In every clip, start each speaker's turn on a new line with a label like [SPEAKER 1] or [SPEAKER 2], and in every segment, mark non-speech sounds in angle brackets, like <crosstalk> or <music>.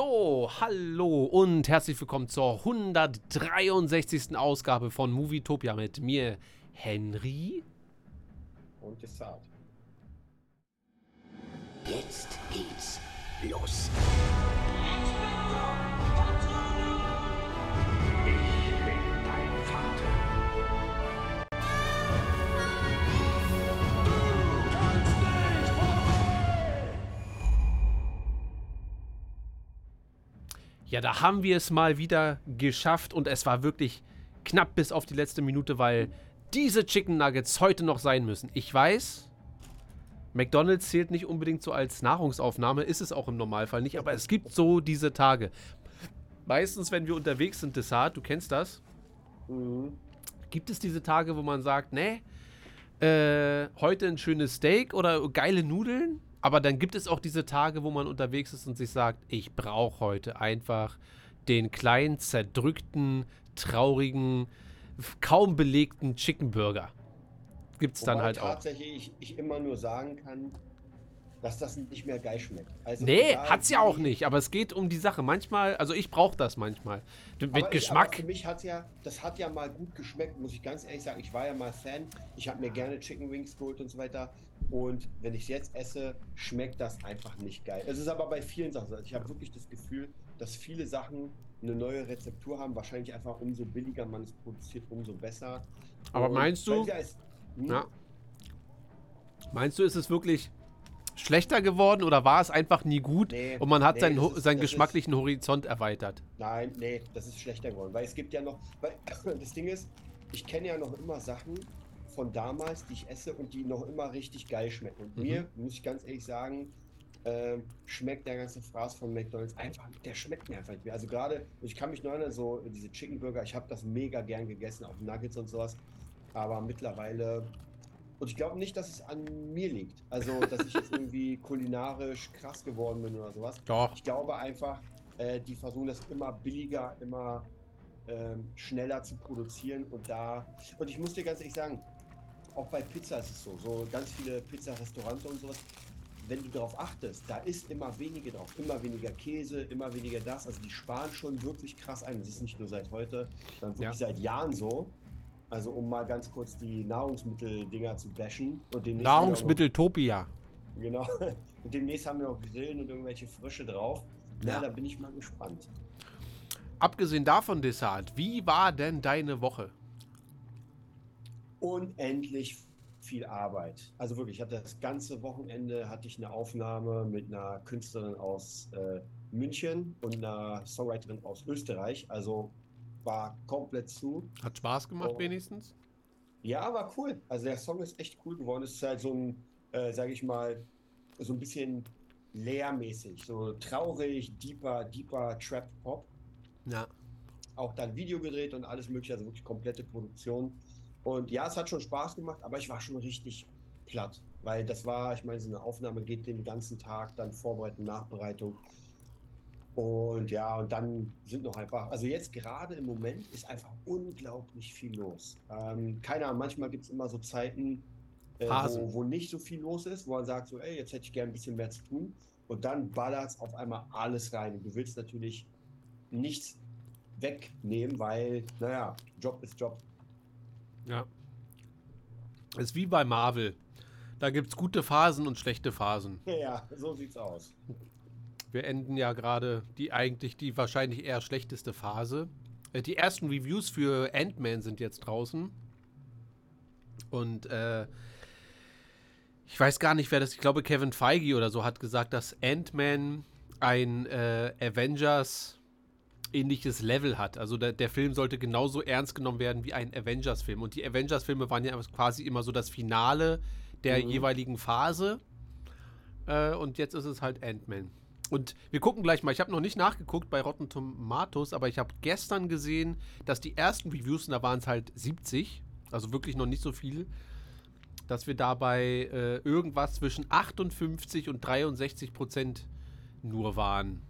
[SPEAKER 1] So, hallo und herzlich willkommen zur 163. Ausgabe von Movietopia mit mir, Henry.
[SPEAKER 2] Und Desart.
[SPEAKER 3] Jetzt geht's los.
[SPEAKER 1] Ja, da haben wir es mal wieder geschafft und es war wirklich knapp bis auf die letzte Minute, weil diese Chicken Nuggets heute noch sein müssen. Ich weiß, McDonald's zählt nicht unbedingt so als Nahrungsaufnahme, ist es auch im Normalfall nicht, aber es gibt so diese Tage. Meistens, wenn wir unterwegs sind, Dessert, du kennst das,
[SPEAKER 2] Mhm.
[SPEAKER 1] gibt es diese Tage, wo man sagt, nee, äh, heute ein schönes Steak oder geile Nudeln, aber dann gibt es auch diese Tage, wo man unterwegs ist und sich sagt, ich brauche heute einfach den kleinen, zerdrückten, traurigen, kaum belegten Chicken Burger. Gibt es dann halt auch.
[SPEAKER 2] tatsächlich ich, ich immer nur sagen kann, dass das nicht mehr geil schmeckt. Also
[SPEAKER 1] Nee, hat's ja auch nicht, aber es geht um die Sache. Manchmal, also ich brauche das manchmal. Mit
[SPEAKER 2] Aber ich,
[SPEAKER 1] Geschmack.
[SPEAKER 2] für mich hat ja, das hat ja mal gut geschmeckt, muss ich ganz ehrlich sagen. Ich war ja mal Fan. Ich habe mir gerne Chicken Wings geholt und so weiter. Und wenn ich es jetzt esse, schmeckt das einfach nicht geil. Es ist aber bei vielen Sachen. so. Also ich habe wirklich das Gefühl, dass viele Sachen eine neue Rezeptur haben. Wahrscheinlich einfach umso billiger man es produziert, umso besser.
[SPEAKER 1] Aber
[SPEAKER 2] Und
[SPEAKER 1] meinst du-
[SPEAKER 2] hm?
[SPEAKER 1] Ja. Meinst du, ist es wirklich schlechter geworden oder war es einfach nie gut
[SPEAKER 2] Nee,
[SPEAKER 1] und man hat
[SPEAKER 2] nee,
[SPEAKER 1] seinen,
[SPEAKER 2] ist-
[SPEAKER 1] seinen
[SPEAKER 2] das ist-
[SPEAKER 1] geschmacklichen Horizont erweitert?
[SPEAKER 2] Nein, nee, das ist schlechter geworden. Weil es gibt ja noch. Weil, <coughs> das Ding ist, ich kenne ja noch immer Sachen von damals, die ich esse und die noch immer richtig geil schmecken. Und
[SPEAKER 1] Mhm.
[SPEAKER 2] mir, muss ich ganz ehrlich sagen, ähm, schmeckt der ganze Fraß von McDonalds einfach, der schmeckt mir einfach nicht mehr. Also gerade, ich kann mich noch erinnern, so diese Chicken Burger, ich habe das mega gern gegessen, auch Nuggets und sowas. Aber mittlerweile, und ich glaube nicht, dass es an mir liegt. Also, dass ich jetzt irgendwie <laughs> kulinarisch krass geworden bin oder sowas.
[SPEAKER 1] Doch.
[SPEAKER 2] Ich glaube einfach, äh, die versuchen das immer billiger, immer ähm, schneller zu produzieren und da. Und ich muss dir ganz ehrlich sagen, auch bei Pizza ist es so, so ganz viele Pizzarestaurants und sowas. Wenn du darauf achtest, da ist immer weniger drauf, immer weniger Käse, immer weniger das. Also die sparen schon wirklich krass ein. Das ist nicht nur seit heute, sondern wirklich seit Jahren so. Also um mal ganz kurz die Nahrungsmitteldinger zu bashen.
[SPEAKER 1] Nahrungsmitteltopia.
[SPEAKER 2] Genau. <laughs> Und demnächst haben wir noch Grillen und irgendwelche Frische drauf. Ja,
[SPEAKER 1] Ja.
[SPEAKER 2] da bin ich mal gespannt.
[SPEAKER 1] Abgesehen davon, Desart, wie war denn deine Woche?
[SPEAKER 2] Unendlich viel Arbeit. Also wirklich, ich hatte das ganze Wochenende hatte ich eine Aufnahme mit einer Künstlerin aus äh, München und einer Songwriterin aus Österreich. Also war komplett zu.
[SPEAKER 1] Hat Spaß gemacht
[SPEAKER 2] Oh.
[SPEAKER 1] wenigstens?
[SPEAKER 2] Ja, war cool. Also der Song ist echt cool geworden. Es ist halt so ein, äh, sage ich mal, so ein bisschen leermäßig, so traurig, deeper, deeper Trap Pop.
[SPEAKER 1] Ja.
[SPEAKER 2] auch dann Video gedreht und alles mögliche, also wirklich komplette Produktion. Und ja, es hat schon Spaß gemacht, aber ich war schon richtig platt, weil das war, ich meine, so eine Aufnahme geht den ganzen Tag, dann Vorbereitung, Nachbereitung. Und ja, und dann sind noch einfach, also jetzt gerade im Moment ist einfach unglaublich viel los. Ähm, keine Ahnung, manchmal gibt es immer so Zeiten, äh,
[SPEAKER 1] Phasen.
[SPEAKER 2] wo, wo nicht so viel los ist, wo man sagt so, ey, jetzt hätte ich gerne ein bisschen mehr zu tun. Und dann ballert es auf einmal alles rein. Und du willst natürlich nichts wegnehmen, weil, naja, Job ist Job.
[SPEAKER 1] Ja. Ist wie bei Marvel. Da gibt es gute Phasen und schlechte Phasen. <laughs>
[SPEAKER 2] Ja, so sieht's aus.
[SPEAKER 1] Wir enden ja gerade die eigentlich die wahrscheinlich eher schlechteste Phase. Äh, Die ersten Reviews für Ant-Man sind jetzt draußen. Und äh, ich weiß gar nicht, wer das, ich glaube Kevin Feige oder so hat gesagt, dass Ant-Man ein äh, Avengers ähnliches Level hat. Also der, der Film sollte genauso ernst genommen werden wie ein Avengers-Film. Und die Avengers-Filme waren ja quasi immer so das Finale der
[SPEAKER 2] Mhm.
[SPEAKER 1] jeweiligen Phase. Äh, und jetzt ist es halt Ant-Man. Und wir gucken gleich mal. Ich habe noch nicht nachgeguckt bei Rotten Tomatoes, aber ich habe gestern gesehen, dass die ersten Reviews, und da waren es halt 70, also wirklich noch nicht so viel, dass wir dabei äh, irgendwas zwischen 58 und 63 Prozent nur waren.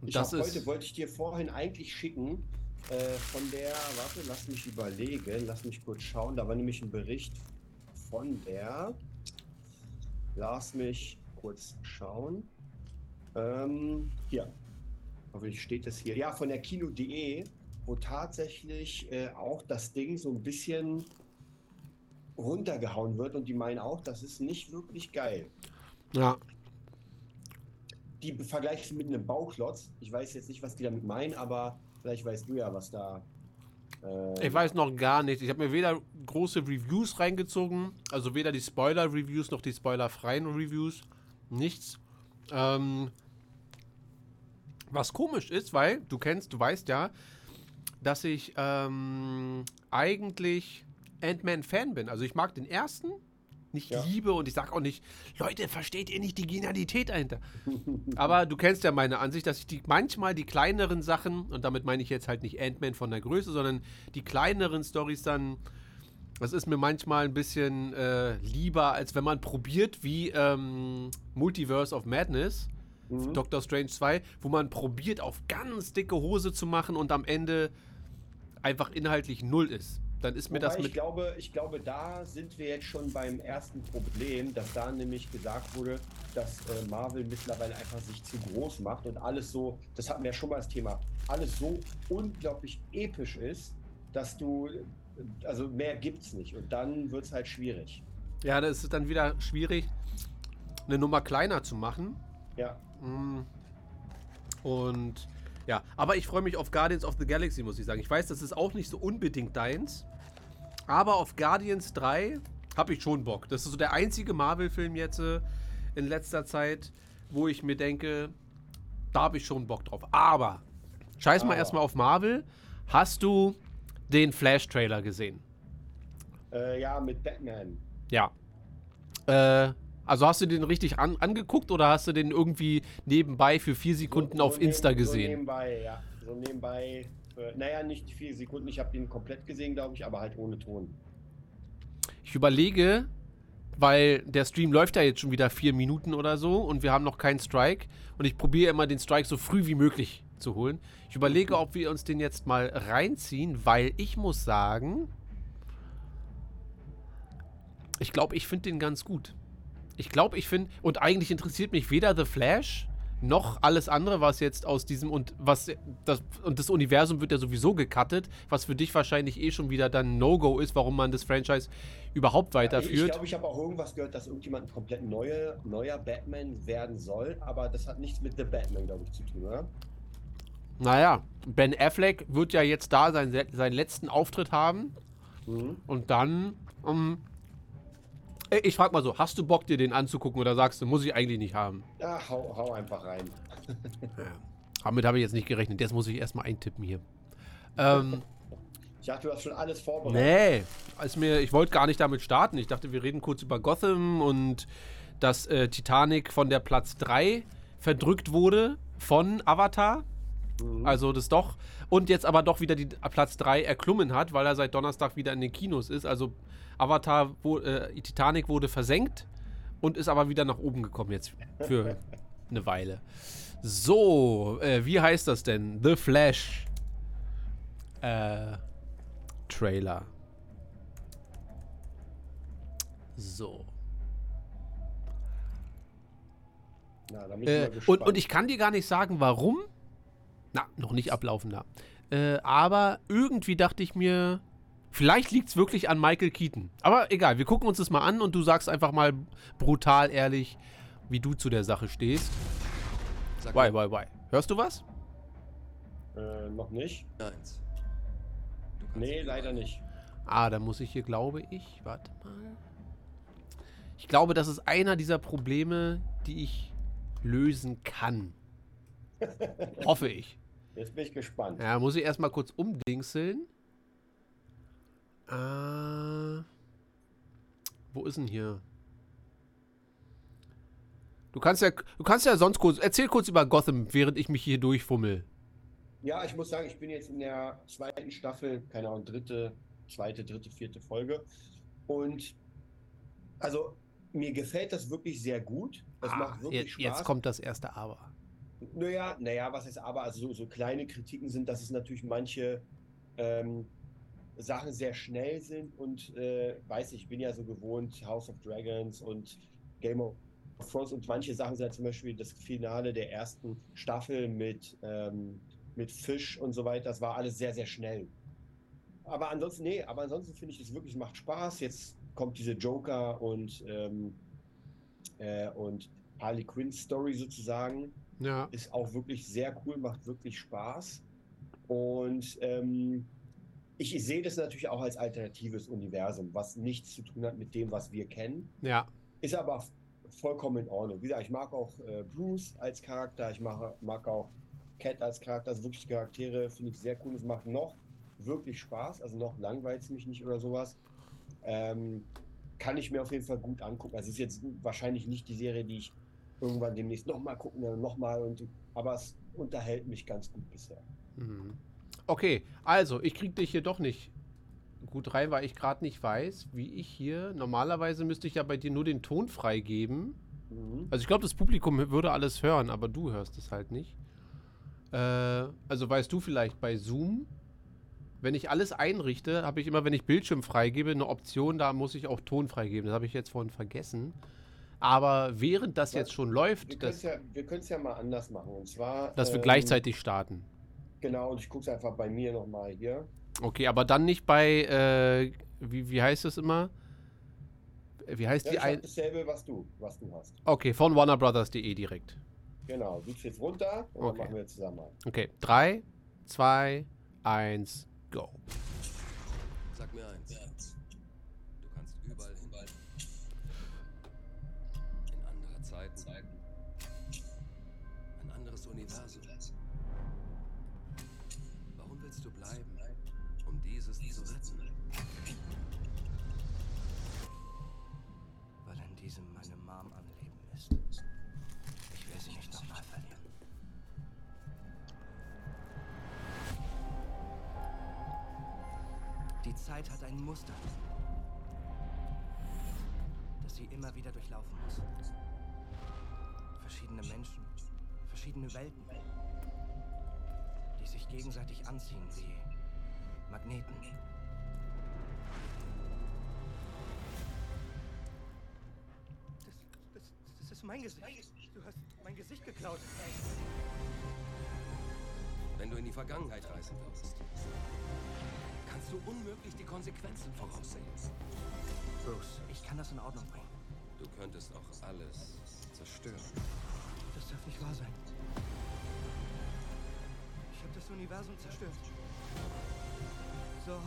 [SPEAKER 1] Und
[SPEAKER 2] Ich
[SPEAKER 1] das
[SPEAKER 2] hab
[SPEAKER 1] ist.
[SPEAKER 2] heute wollte ich dir vorhin eigentlich schicken äh, von der, warte, lass mich überlegen, lass mich kurz schauen. Da war nämlich ein Bericht von der, lass mich kurz schauen. Ähm, hier, hoffentlich steht das hier. Ja, von der Kino.de, wo tatsächlich äh, auch das Ding so ein bisschen runtergehauen wird und die meinen auch, das ist nicht wirklich geil.
[SPEAKER 1] Ja.
[SPEAKER 2] Die vergleichen mit einem Bauklotz. Ich weiß jetzt nicht, was die damit meinen, aber vielleicht weißt du ja, was da. äh,
[SPEAKER 1] Ich weiß noch gar nicht. Ich habe mir weder große Reviews reingezogen, also weder die Spoiler-Reviews noch die spoilerfreien Reviews. Nichts. Ähm, was komisch ist, weil du kennst, du weißt ja, dass ich ähm, eigentlich Ant-Man-Fan bin. Also ich mag den ersten, nicht
[SPEAKER 2] Ja.
[SPEAKER 1] liebe und ich sag auch nicht, Leute, versteht ihr nicht die Genialität dahinter? <laughs> Aber du kennst ja meine Ansicht, dass ich die manchmal die kleineren Sachen, und damit meine ich jetzt halt nicht Ant-Man von der Größe, sondern die kleineren Stories dann, das ist mir manchmal ein bisschen äh, lieber, als wenn man probiert, wie ähm, Multiverse of Madness,
[SPEAKER 2] Mhm.
[SPEAKER 1] Doctor Strange 2, wo man probiert, auf ganz dicke Hose zu machen und am Ende einfach inhaltlich null ist. Dann ist mir
[SPEAKER 2] Wobei
[SPEAKER 1] das
[SPEAKER 2] ich
[SPEAKER 1] mit.
[SPEAKER 2] glaube, ich glaube, da sind wir jetzt schon beim ersten Problem, dass da nämlich gesagt wurde, dass äh, Marvel mittlerweile einfach sich zu groß macht und alles so, das hatten wir ja schon mal das Thema, alles so unglaublich episch ist, dass du, äh, also mehr gibt's nicht und dann wird's halt schwierig.
[SPEAKER 1] Ja, das ist dann wieder schwierig, eine Nummer kleiner zu machen.
[SPEAKER 2] Ja.
[SPEAKER 1] Und ja, aber ich freue mich auf Guardians of the Galaxy, muss ich sagen. Ich weiß, das ist auch nicht so unbedingt deins. Aber auf Guardians 3 habe ich schon Bock. Das ist so der einzige Marvel-Film jetzt äh, in letzter Zeit, wo ich mir denke, da habe ich schon Bock drauf. Aber, scheiß mal
[SPEAKER 2] Aber.
[SPEAKER 1] erstmal auf Marvel. Hast du den Flash-Trailer gesehen?
[SPEAKER 2] äh, ja, mit Batman.
[SPEAKER 1] Ja. Äh, also hast du den richtig an, angeguckt oder hast du den irgendwie nebenbei für vier Sekunden
[SPEAKER 2] So-
[SPEAKER 1] auf
[SPEAKER 2] so
[SPEAKER 1] Insta
[SPEAKER 2] neben- So
[SPEAKER 1] gesehen?
[SPEAKER 2] nebenbei, ja. So nebenbei. Äh, naja, nicht vier Sekunden. Ich habe den komplett gesehen, glaube ich, aber halt ohne Ton.
[SPEAKER 1] Ich überlege, weil der Stream läuft ja jetzt schon wieder vier Minuten oder so und wir haben noch keinen Strike und ich probiere immer den Strike so früh wie möglich zu holen. Ich überlege, ob wir uns den jetzt mal reinziehen, weil ich muss sagen, ich glaube, ich finde den ganz gut. Ich glaube, ich finde, und eigentlich interessiert mich weder The Flash noch alles andere, was jetzt aus diesem und was das und das Universum wird ja sowieso gecuttet, was für dich wahrscheinlich eh schon wieder dann No-Go ist, warum man das Franchise überhaupt
[SPEAKER 2] Ich
[SPEAKER 1] weiterführt.
[SPEAKER 2] glaube, ich habe auch irgendwas gehört, dass irgendjemand ein komplett neue, neuer Batman werden soll, aber das hat nichts mit The Batman, glaube ich, zu tun, oder?
[SPEAKER 1] Naja, Ben Affleck wird ja jetzt da seinen, seinen letzten Auftritt haben
[SPEAKER 2] Mhm.
[SPEAKER 1] und dann. ähm, äh, ich frag mal so, hast du Bock, dir den anzugucken oder sagst du, muss ich eigentlich nicht haben?
[SPEAKER 2] Ja, hau, hau einfach rein. <laughs>
[SPEAKER 1] Damit habe ich jetzt nicht gerechnet. Jetzt muss ich erstmal eintippen hier. Ähm, <laughs>
[SPEAKER 2] Ich dachte, du hast schon alles vorbereitet.
[SPEAKER 1] nee, ist mir, ich wollte gar nicht damit starten. Ich dachte, wir reden kurz über Gotham und dass äh, Titanic von der Platz 3 verdrückt wurde von Avatar.
[SPEAKER 2] Mhm.
[SPEAKER 1] Also das doch. Und jetzt aber doch wieder die Platz 3 erklommen hat, weil er seit Donnerstag wieder in den Kinos ist. Also Avatar, wo, äh, Titanic wurde versenkt und ist aber wieder nach oben gekommen jetzt für <laughs> eine Weile. So, äh, wie heißt das denn? The Flash. Äh, Trailer. So.
[SPEAKER 2] Na,
[SPEAKER 1] Äh, und, und ich kann dir gar nicht sagen, warum. Na, noch nicht ablaufender. Äh, aber irgendwie dachte ich mir, vielleicht liegt es wirklich an Michael Keaton. Aber egal, wir gucken uns das mal an und du sagst einfach mal brutal ehrlich, wie du zu der Sache stehst.
[SPEAKER 4] Sag
[SPEAKER 1] Why, why, why? Hörst du was?
[SPEAKER 2] äh, noch nicht?
[SPEAKER 4] eins. Kannst
[SPEAKER 2] Nee, leider nicht.
[SPEAKER 1] Ah, da muss ich hier, glaube ich, warte mal. Ich glaube, das ist einer dieser Probleme, die ich lösen kann. <laughs> Hoffe ich.
[SPEAKER 2] Jetzt bin ich gespannt.
[SPEAKER 1] Ja, muss ich erstmal kurz umdingseln. Äh, wo ist denn hier? Du kannst ja, du kannst ja sonst kurz, erzähl kurz über Gotham, während ich mich hier durchfummel.
[SPEAKER 2] Ja, ich muss sagen, ich bin jetzt in der zweiten Staffel, keine Ahnung, dritte, zweite, dritte, vierte Folge. Und also mir gefällt das wirklich sehr gut. Das
[SPEAKER 1] Ah,
[SPEAKER 2] macht wirklich
[SPEAKER 1] jetzt,
[SPEAKER 2] Spaß.
[SPEAKER 1] jetzt kommt das erste Aber.
[SPEAKER 2] Naja, naja, was heißt aber, also so, so kleine Kritiken sind, dass es natürlich manche ähm, Sachen sehr schnell sind und äh, weiß ich, bin ja so gewohnt, House of Dragons und Game of Thrones und manche Sachen sind zum Beispiel das Finale der ersten Staffel mit, ähm, mit Fisch und so weiter. Das war alles sehr, sehr schnell. Aber ansonsten, nee, aber ansonsten finde ich, es wirklich macht Spaß. Jetzt kommt diese Joker und, ähm, äh, und Harley Quinn Story sozusagen.
[SPEAKER 1] Ja.
[SPEAKER 2] Ist auch wirklich sehr cool, macht wirklich Spaß. Und ähm, ich sehe das natürlich auch als alternatives Universum, was nichts zu tun hat mit dem, was wir kennen.
[SPEAKER 1] Ja.
[SPEAKER 2] Ist aber vollkommen in Ordnung. Wie gesagt, ich mag auch äh, Bruce als Charakter, ich mag, mag auch Cat als Charakter. Also wirklich Charaktere finde ich sehr cool. Es macht noch wirklich Spaß, also noch langweilt es mich nicht oder sowas. Ähm, kann ich mir auf jeden Fall gut angucken. Also es ist jetzt wahrscheinlich nicht die Serie, die ich irgendwann demnächst nochmal gucken werde, nochmal und aber es unterhält mich ganz gut bisher.
[SPEAKER 1] Mhm. Okay, also ich krieg dich hier doch nicht gut rein, weil ich gerade nicht weiß, wie ich hier. Normalerweise müsste ich ja bei dir nur den Ton freigeben.
[SPEAKER 2] Mhm.
[SPEAKER 1] Also ich glaube, das Publikum würde alles hören, aber du hörst es halt nicht. Äh, also weißt du vielleicht bei Zoom, wenn ich alles einrichte, habe ich immer, wenn ich Bildschirm freigebe, eine Option, da muss ich auch Ton freigeben. Das habe ich jetzt vorhin vergessen. Aber während das
[SPEAKER 2] Ja,
[SPEAKER 1] jetzt schon
[SPEAKER 2] Wir
[SPEAKER 1] läuft,
[SPEAKER 2] können
[SPEAKER 1] dass,
[SPEAKER 2] es ja, wir ja mal anders machen. Und zwar.
[SPEAKER 1] dass wir
[SPEAKER 2] ähm,
[SPEAKER 1] gleichzeitig starten.
[SPEAKER 2] Genau, und ich gucke es einfach bei mir nochmal hier.
[SPEAKER 1] Okay, aber dann nicht bei, äh, wie, wie heißt das immer? Wie heißt
[SPEAKER 2] Ja,
[SPEAKER 1] die
[SPEAKER 2] ich habe
[SPEAKER 1] ein...
[SPEAKER 2] dasselbe, was du, was du hast.
[SPEAKER 1] Okay, von warnerbrothers.de direkt.
[SPEAKER 2] Genau, du jetzt runter und
[SPEAKER 1] Okay.
[SPEAKER 2] dann machen wir zusammen mal.
[SPEAKER 1] Okay, 3, 2, 1, go.
[SPEAKER 4] Sag mir eins.
[SPEAKER 5] Kann das in Ordnung bringen.
[SPEAKER 4] Du könntest auch alles zerstören.
[SPEAKER 5] Das darf nicht wahr sein. Ich habe das Universum zerstört. Sort.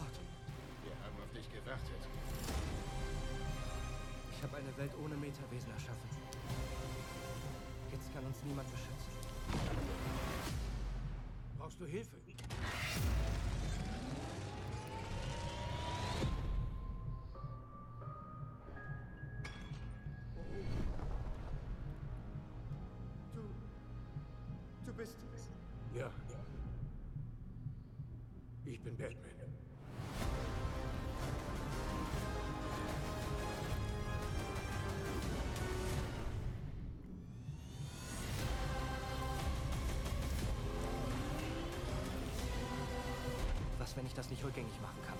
[SPEAKER 6] Wir haben auf dich gewartet.
[SPEAKER 5] Ich habe eine Welt ohne Metawesen erschaffen. Jetzt kann uns niemand beschützen.
[SPEAKER 6] Brauchst du Hilfe? Ja. Ich bin Batman.
[SPEAKER 5] Was, wenn ich das nicht rückgängig machen kann?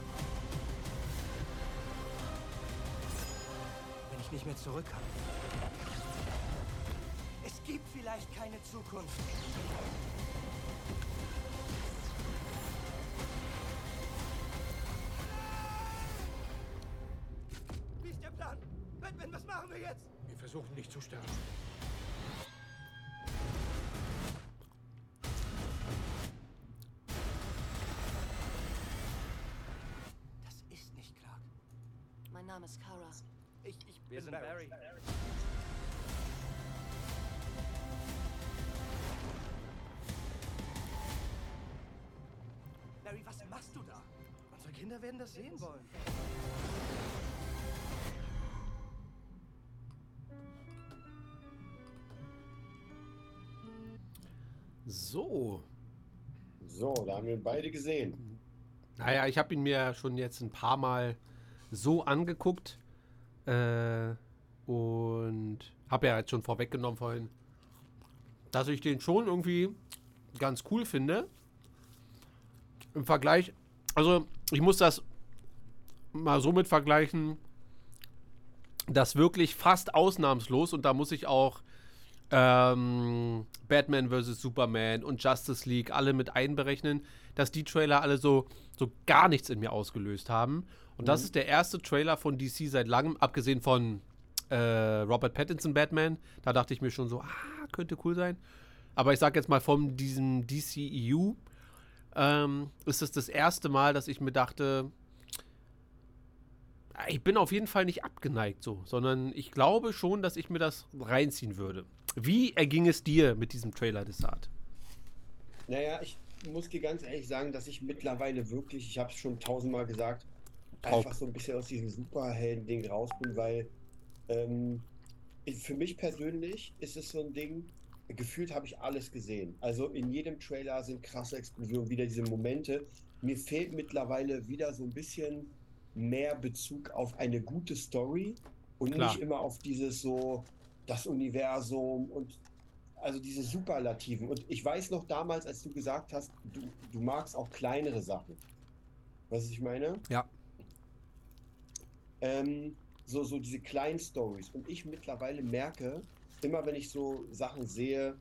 [SPEAKER 5] Wenn ich nicht mehr zurück kann? Es gibt vielleicht keine Zukunft.
[SPEAKER 6] Versuchen nicht zu sterben.
[SPEAKER 5] Das ist nicht Clark.
[SPEAKER 7] Mein Name ist Kara.
[SPEAKER 5] Ich, ich Wir bin Barry. Barry, was machst du da? Unsere Kinder werden das sehen wollen.
[SPEAKER 1] So.
[SPEAKER 2] So, da haben wir beide gesehen.
[SPEAKER 1] Naja, ich habe ihn mir schon jetzt ein paar Mal so angeguckt. Äh, und habe ja jetzt schon vorweggenommen vorhin, dass ich den schon irgendwie ganz cool finde. Im Vergleich, also ich muss das mal so mit vergleichen. dass wirklich fast ausnahmslos, und da muss ich auch ähm, Batman vs. Superman und Justice League alle mit einberechnen, dass die Trailer alle so, so gar nichts in mir ausgelöst haben. Und das ist der erste Trailer von DC seit langem, abgesehen von äh, Robert Pattinson Batman. Da dachte ich mir schon so, ah, könnte cool sein. Aber ich sag jetzt mal von diesem DCEU ähm, ist es das erste Mal, dass ich mir dachte, ich bin auf jeden Fall nicht abgeneigt so, sondern ich glaube schon, dass ich mir das reinziehen würde. Wie erging es dir mit diesem Trailer Desart?
[SPEAKER 2] Naja, ich muss dir ganz ehrlich sagen, dass ich mittlerweile wirklich, ich habe es schon tausendmal gesagt,
[SPEAKER 1] Taub.
[SPEAKER 2] einfach so ein bisschen aus diesem Superhelden-Ding raus bin, weil ähm, für mich persönlich ist es so ein Ding, gefühlt habe ich alles gesehen. Also in jedem Trailer sind krasse Explosionen, wieder diese Momente. Mir fehlt mittlerweile wieder so ein bisschen mehr Bezug auf eine gute Story und
[SPEAKER 1] Klar.
[SPEAKER 2] nicht immer auf dieses so, das Universum und also diese Superlativen. Und ich weiß noch damals, als du gesagt hast, du, du magst auch kleinere Sachen. Was ich meine?
[SPEAKER 1] Ja.
[SPEAKER 2] Ähm, so, so diese kleinen Stories. Und ich mittlerweile merke, immer wenn ich so Sachen sehe,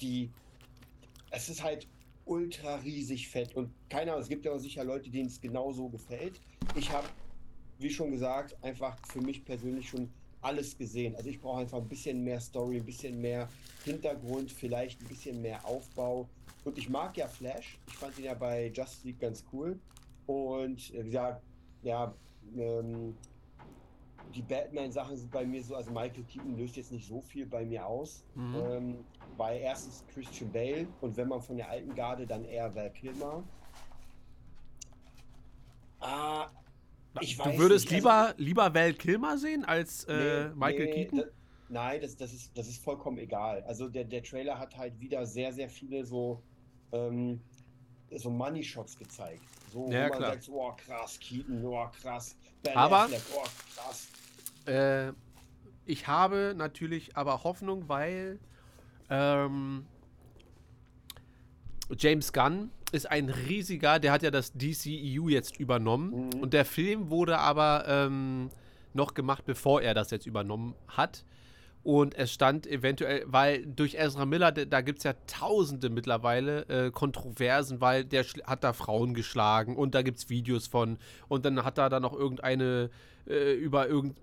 [SPEAKER 2] die. Es ist halt ultra riesig fett. Und keine Ahnung, es gibt ja auch sicher Leute, denen es genauso gefällt. Ich habe, wie schon gesagt, einfach für mich persönlich schon alles gesehen. Also ich brauche einfach ein bisschen mehr Story, ein bisschen mehr Hintergrund, vielleicht ein bisschen mehr Aufbau. Und ich mag ja Flash. Ich fand ihn ja bei Justice League ganz cool. Und äh, wie gesagt, ja, ähm, die Batman-Sachen sind bei mir so, also Michael Keaton löst jetzt nicht so viel bei mir aus.
[SPEAKER 1] Mhm.
[SPEAKER 2] Ähm, weil erstens Christian Bale und wenn man von der alten Garde, dann eher Val Kilmer. Ah, ich
[SPEAKER 1] du
[SPEAKER 2] weiß
[SPEAKER 1] würdest
[SPEAKER 2] nicht,
[SPEAKER 1] lieber, lieber Val Kilmer sehen als äh,
[SPEAKER 2] Nee,
[SPEAKER 1] Michael
[SPEAKER 2] nee,
[SPEAKER 1] Keaton?
[SPEAKER 2] da- nein, das, das, ist, das ist vollkommen egal. Also der, der Trailer hat halt wieder sehr, sehr viele so, ähm, so Money Shots gezeigt. So,
[SPEAKER 1] Ja,
[SPEAKER 2] wo man
[SPEAKER 1] klar.
[SPEAKER 2] sagt, oh krass, Keaton, oh krass, Ben
[SPEAKER 1] Aber-
[SPEAKER 2] Affleck, oh krass.
[SPEAKER 1] Äh, ich habe natürlich aber Hoffnung, weil ähm, James Gunn ist ein riesiger, der hat ja das DCEU jetzt übernommen
[SPEAKER 2] Mhm.
[SPEAKER 1] und der Film wurde aber ähm, noch gemacht, bevor er das jetzt übernommen hat. Und es stand eventuell, weil durch Ezra Miller, da, gibt es ja tausende mittlerweile äh, Kontroversen, weil der hat da Frauen geschlagen und da gibt es Videos von und dann hat er da noch irgendeine äh, über irgend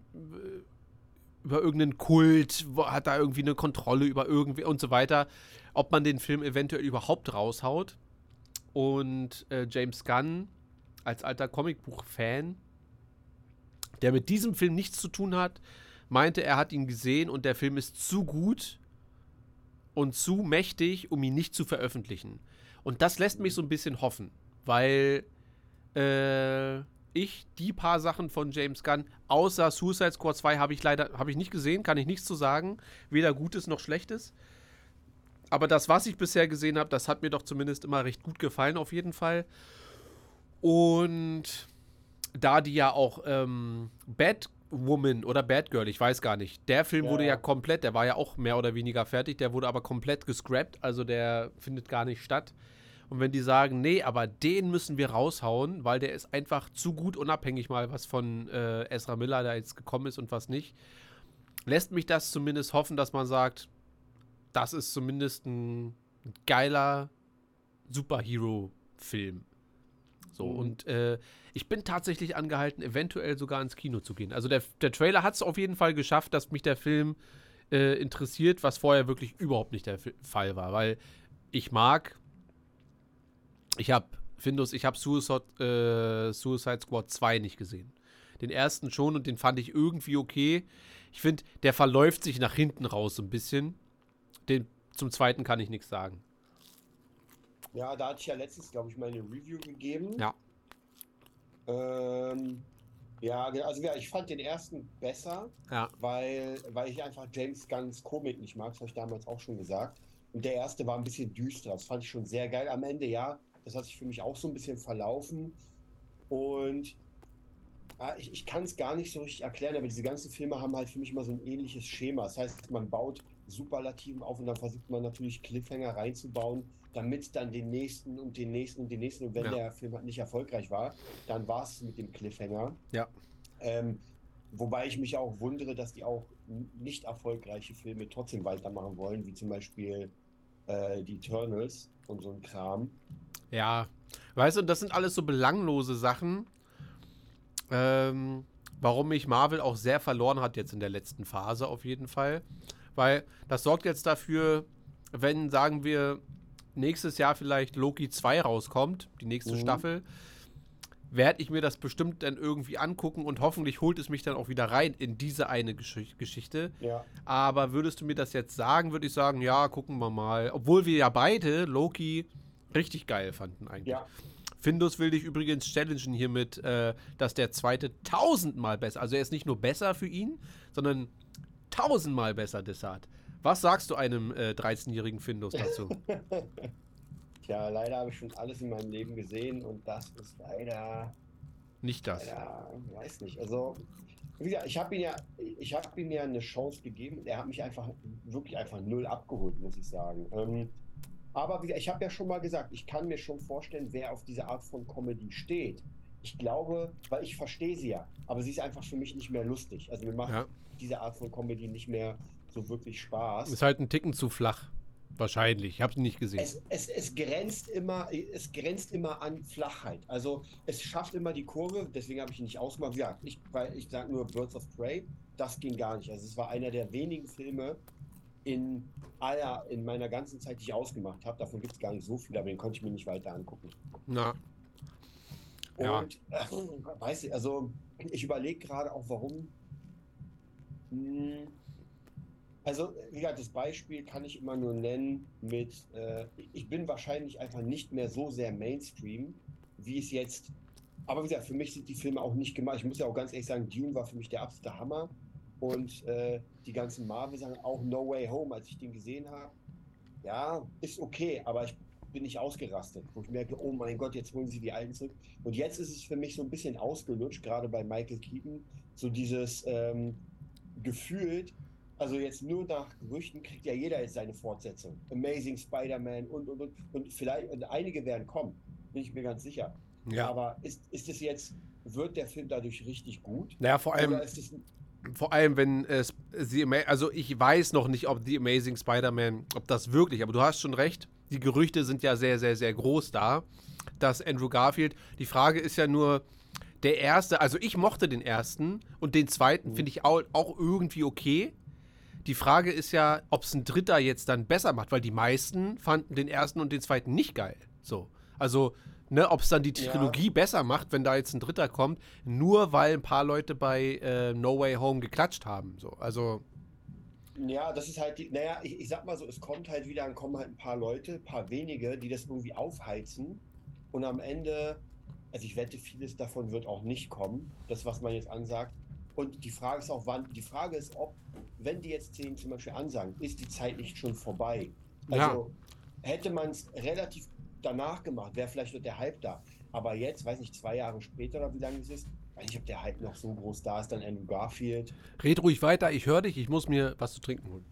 [SPEAKER 1] über irgendeinen Kult, hat da irgendwie eine Kontrolle über irgendwie und so weiter, ob man den Film eventuell überhaupt raushaut. Und äh, James Gunn als alter Comicbuch-Fan, der mit diesem Film nichts zu tun hat, meinte, er hat ihn gesehen und der Film ist zu gut und zu mächtig, um ihn nicht zu veröffentlichen. Und das lässt mich so ein bisschen hoffen, weil äh, ich die paar Sachen von James Gunn, außer Suicide Squad 2, habe ich leider habe ich nicht gesehen, kann ich nichts zu sagen. Weder Gutes noch Schlechtes. Aber das, was ich bisher gesehen habe, das hat mir doch zumindest immer recht gut gefallen, auf jeden Fall. Und da die ja auch ähm, Batwoman oder Batgirl, ich weiß gar nicht, der Film
[SPEAKER 2] Ja,
[SPEAKER 1] wurde ja komplett, der war ja auch mehr oder weniger fertig, der wurde aber komplett gescrapped, also der findet gar nicht statt. Und wenn die sagen, nee, aber den müssen wir raushauen, weil der ist einfach zu gut, unabhängig mal, was von äh, Ezra Miller da jetzt gekommen ist und was nicht, lässt mich das zumindest hoffen, dass man sagt, das ist zumindest ein geiler Superhero-Film. So,
[SPEAKER 2] Mhm.
[SPEAKER 1] und äh, ich bin tatsächlich angehalten, eventuell sogar ins Kino zu gehen. Also der, der Trailer hat es auf jeden Fall geschafft, dass mich der Film äh, interessiert, was vorher wirklich überhaupt nicht der Fall war, weil ich mag, ich habe, Findus, ich habe Suicide, äh, Suicide Squad 2 nicht gesehen. Den ersten schon und den fand ich irgendwie okay. Ich finde, der verläuft sich nach hinten raus so ein bisschen. Den, zum zweiten kann ich nichts sagen.
[SPEAKER 2] Ja, da hatte ich ja letztens, glaube ich, mal eine Review gegeben.
[SPEAKER 1] Ja.
[SPEAKER 2] Ähm, ja, also ja, ich fand den ersten besser,
[SPEAKER 1] Ja.
[SPEAKER 2] weil, weil ich einfach James Gunns Komik nicht mag, das habe ich damals auch schon gesagt. Und der erste war ein bisschen düster, das fand ich schon sehr geil. Am Ende, ja, das hat sich für mich auch so ein bisschen verlaufen. Und ah, ich, ich kann es gar nicht so richtig erklären, aber diese ganzen Filme haben halt für mich immer so ein ähnliches Schema. Das heißt, man baut Superlativen auf und dann versucht man natürlich Cliffhanger reinzubauen, damit dann den nächsten und den nächsten und den nächsten. Und wenn
[SPEAKER 1] Ja.
[SPEAKER 2] der Film halt nicht erfolgreich war, dann war es mit dem Cliffhanger.
[SPEAKER 1] Ja.
[SPEAKER 2] Ähm, wobei ich mich auch wundere, dass die auch nicht erfolgreiche Filme trotzdem weitermachen wollen, wie zum Beispiel äh, die Eternals und so ein Kram.
[SPEAKER 1] Ja, weißt du, das sind alles so belanglose Sachen, ähm, warum mich Marvel auch sehr verloren hat jetzt in der letzten Phase auf jeden Fall. Weil das sorgt jetzt dafür, wenn, sagen wir, nächstes Jahr vielleicht Loki 2 rauskommt, die nächste
[SPEAKER 2] Mhm.
[SPEAKER 1] Staffel, werde ich mir das bestimmt dann irgendwie angucken und hoffentlich holt es mich dann auch wieder rein in diese eine Gesch Geschichte.
[SPEAKER 2] Ja,
[SPEAKER 1] Aber würdest du mir das jetzt sagen, würde ich sagen, ja, gucken wir mal. Obwohl wir ja beide Loki richtig geil fanden eigentlich.
[SPEAKER 2] ja,
[SPEAKER 1] Findus will dich übrigens challengen hiermit, äh, dass der zweite tausendmal besser, also er ist nicht nur besser für ihn, sondern tausendmal besser Desart. Was sagst du einem äh, 13-jährigen Findus dazu? <laughs>
[SPEAKER 2] Tja, leider habe ich schon alles in meinem Leben gesehen und das ist leider,
[SPEAKER 1] nicht das.
[SPEAKER 2] leider, weiß nicht. Also, wie gesagt, ich habe ihm ja, ich habe ihm ja eine Chance gegeben er hat mich einfach wirklich einfach null abgeholt, muss ich sagen. Ähm, aber wie gesagt, ich habe ja schon mal gesagt, ich kann mir schon vorstellen, wer auf diese Art von Comedy steht. Ich glaube, weil ich verstehe sie ja, aber sie ist einfach für mich nicht mehr lustig. Also mir macht
[SPEAKER 1] Ja.
[SPEAKER 2] diese Art von Comedy nicht mehr so wirklich Spaß.
[SPEAKER 1] Ist halt ein Ticken zu flach. Wahrscheinlich. Ich hab's nicht gesehen.
[SPEAKER 2] Es, es, es, grenzt immer, es grenzt immer an Flachheit. Also es schafft immer die Kurve, deswegen habe ich ihn nicht ausgemacht. Ja, ich, weil ich sage nur Birds of Prey, das ging gar nicht. Also es war einer der wenigen Filme in aller, in meiner ganzen Zeit, die ich ausgemacht habe. Davon gibt es gar nicht so viel, aber den konnte ich mir nicht weiter angucken.
[SPEAKER 1] Na. Ja.
[SPEAKER 2] Und äh, weiß ich, also ich überlege gerade auch, warum. Hm, Also, wie gesagt, das Beispiel kann ich immer nur nennen mit, äh, ich bin wahrscheinlich einfach nicht mehr so sehr Mainstream, wie es jetzt. Aber wie gesagt, für mich sind die Filme auch nicht gemacht. Ich muss ja auch ganz ehrlich sagen, Dune war für mich der absolute Hammer. Und äh, die ganzen Marvel-Sachen, auch No Way Home, als ich den gesehen habe, ja, ist okay, aber ich bin nicht ausgerastet, wo ich merke, oh mein Gott, jetzt holen sie die alten zurück. Und jetzt ist es für mich so ein bisschen ausgelutscht, gerade bei Michael Keaton, so dieses ähm, gefühlt, also jetzt nur nach Gerüchten kriegt ja jeder jetzt seine Fortsetzung. Amazing Spider-Man und, und, und. Und vielleicht, und einige werden kommen, bin ich mir ganz sicher.
[SPEAKER 1] Ja.
[SPEAKER 2] Aber ist, ist es jetzt, wird der Film dadurch richtig gut?
[SPEAKER 1] Naja, vor allem, vor allem, wenn es sie, also ich weiß noch nicht, ob The Amazing Spider-Man, ob das wirklich, aber du hast schon recht, die Gerüchte sind ja sehr, sehr, sehr groß da, dass Andrew Garfield, die Frage ist ja nur, der erste, also ich mochte den ersten und den zweiten finde ich auch, auch irgendwie okay. Die Frage ist ja, ob es ein dritter jetzt dann besser macht, weil die meisten fanden den ersten und den zweiten nicht geil. So. Also, ne, ob es dann die
[SPEAKER 2] Ja.
[SPEAKER 1] Trilogie besser macht, wenn da jetzt ein dritter kommt, nur weil ein paar Leute bei äh, No Way Home geklatscht haben. So. Also,
[SPEAKER 2] Ja, das ist halt die, naja, ich, ich sag mal so, es kommt halt wieder, dann kommen halt ein paar Leute, ein paar wenige, die das irgendwie aufheizen und am Ende, also ich wette, vieles davon wird auch nicht kommen, das, was man jetzt ansagt. Und die Frage ist auch, wann, die Frage ist, ob, wenn die jetzt zehn zum Beispiel ansagen, ist die Zeit nicht schon vorbei? Also hätte man es relativ danach gemacht, wäre vielleicht noch der Hype da. Aber jetzt, weiß nicht, zwei Jahre später oder wie lange es ist, weiß nicht, ob der Hype noch so groß da ist, dann Andrew Garfield.
[SPEAKER 1] red ruhig weiter, ich höre dich, ich muss mir was zu trinken holen.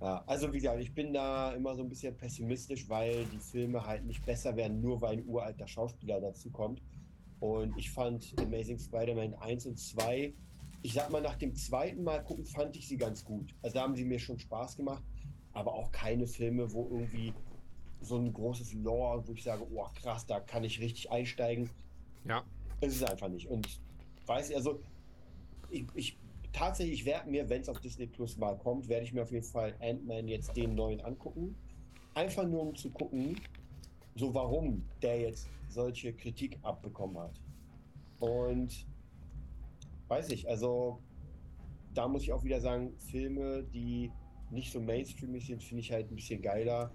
[SPEAKER 2] Ja, also wie gesagt, ich bin da immer so ein bisschen pessimistisch, weil die Filme halt nicht besser werden, nur weil ein uralter Schauspieler dazu kommt. Und ich fand Amazing Spider-Man 1 und 2, ich sag mal, nach dem zweiten Mal gucken, fand ich sie ganz gut. Also da haben sie mir schon Spaß gemacht, aber auch keine Filme, wo irgendwie so ein großes Lore, wo ich sage, oh krass, da kann ich richtig einsteigen.
[SPEAKER 1] Ja.
[SPEAKER 2] Es ist einfach nicht. Und weiß ich, also ich, ich tatsächlich werde mir, wenn es auf Disney Plus mal kommt, werde ich mir auf jeden Fall Ant-Man jetzt den neuen angucken. Einfach nur um zu gucken, so warum der jetzt solche Kritik abbekommen hat. Und weiß ich, also da muss ich auch wieder sagen, Filme, die nicht so mainstreamig sind, finde ich halt ein bisschen geiler.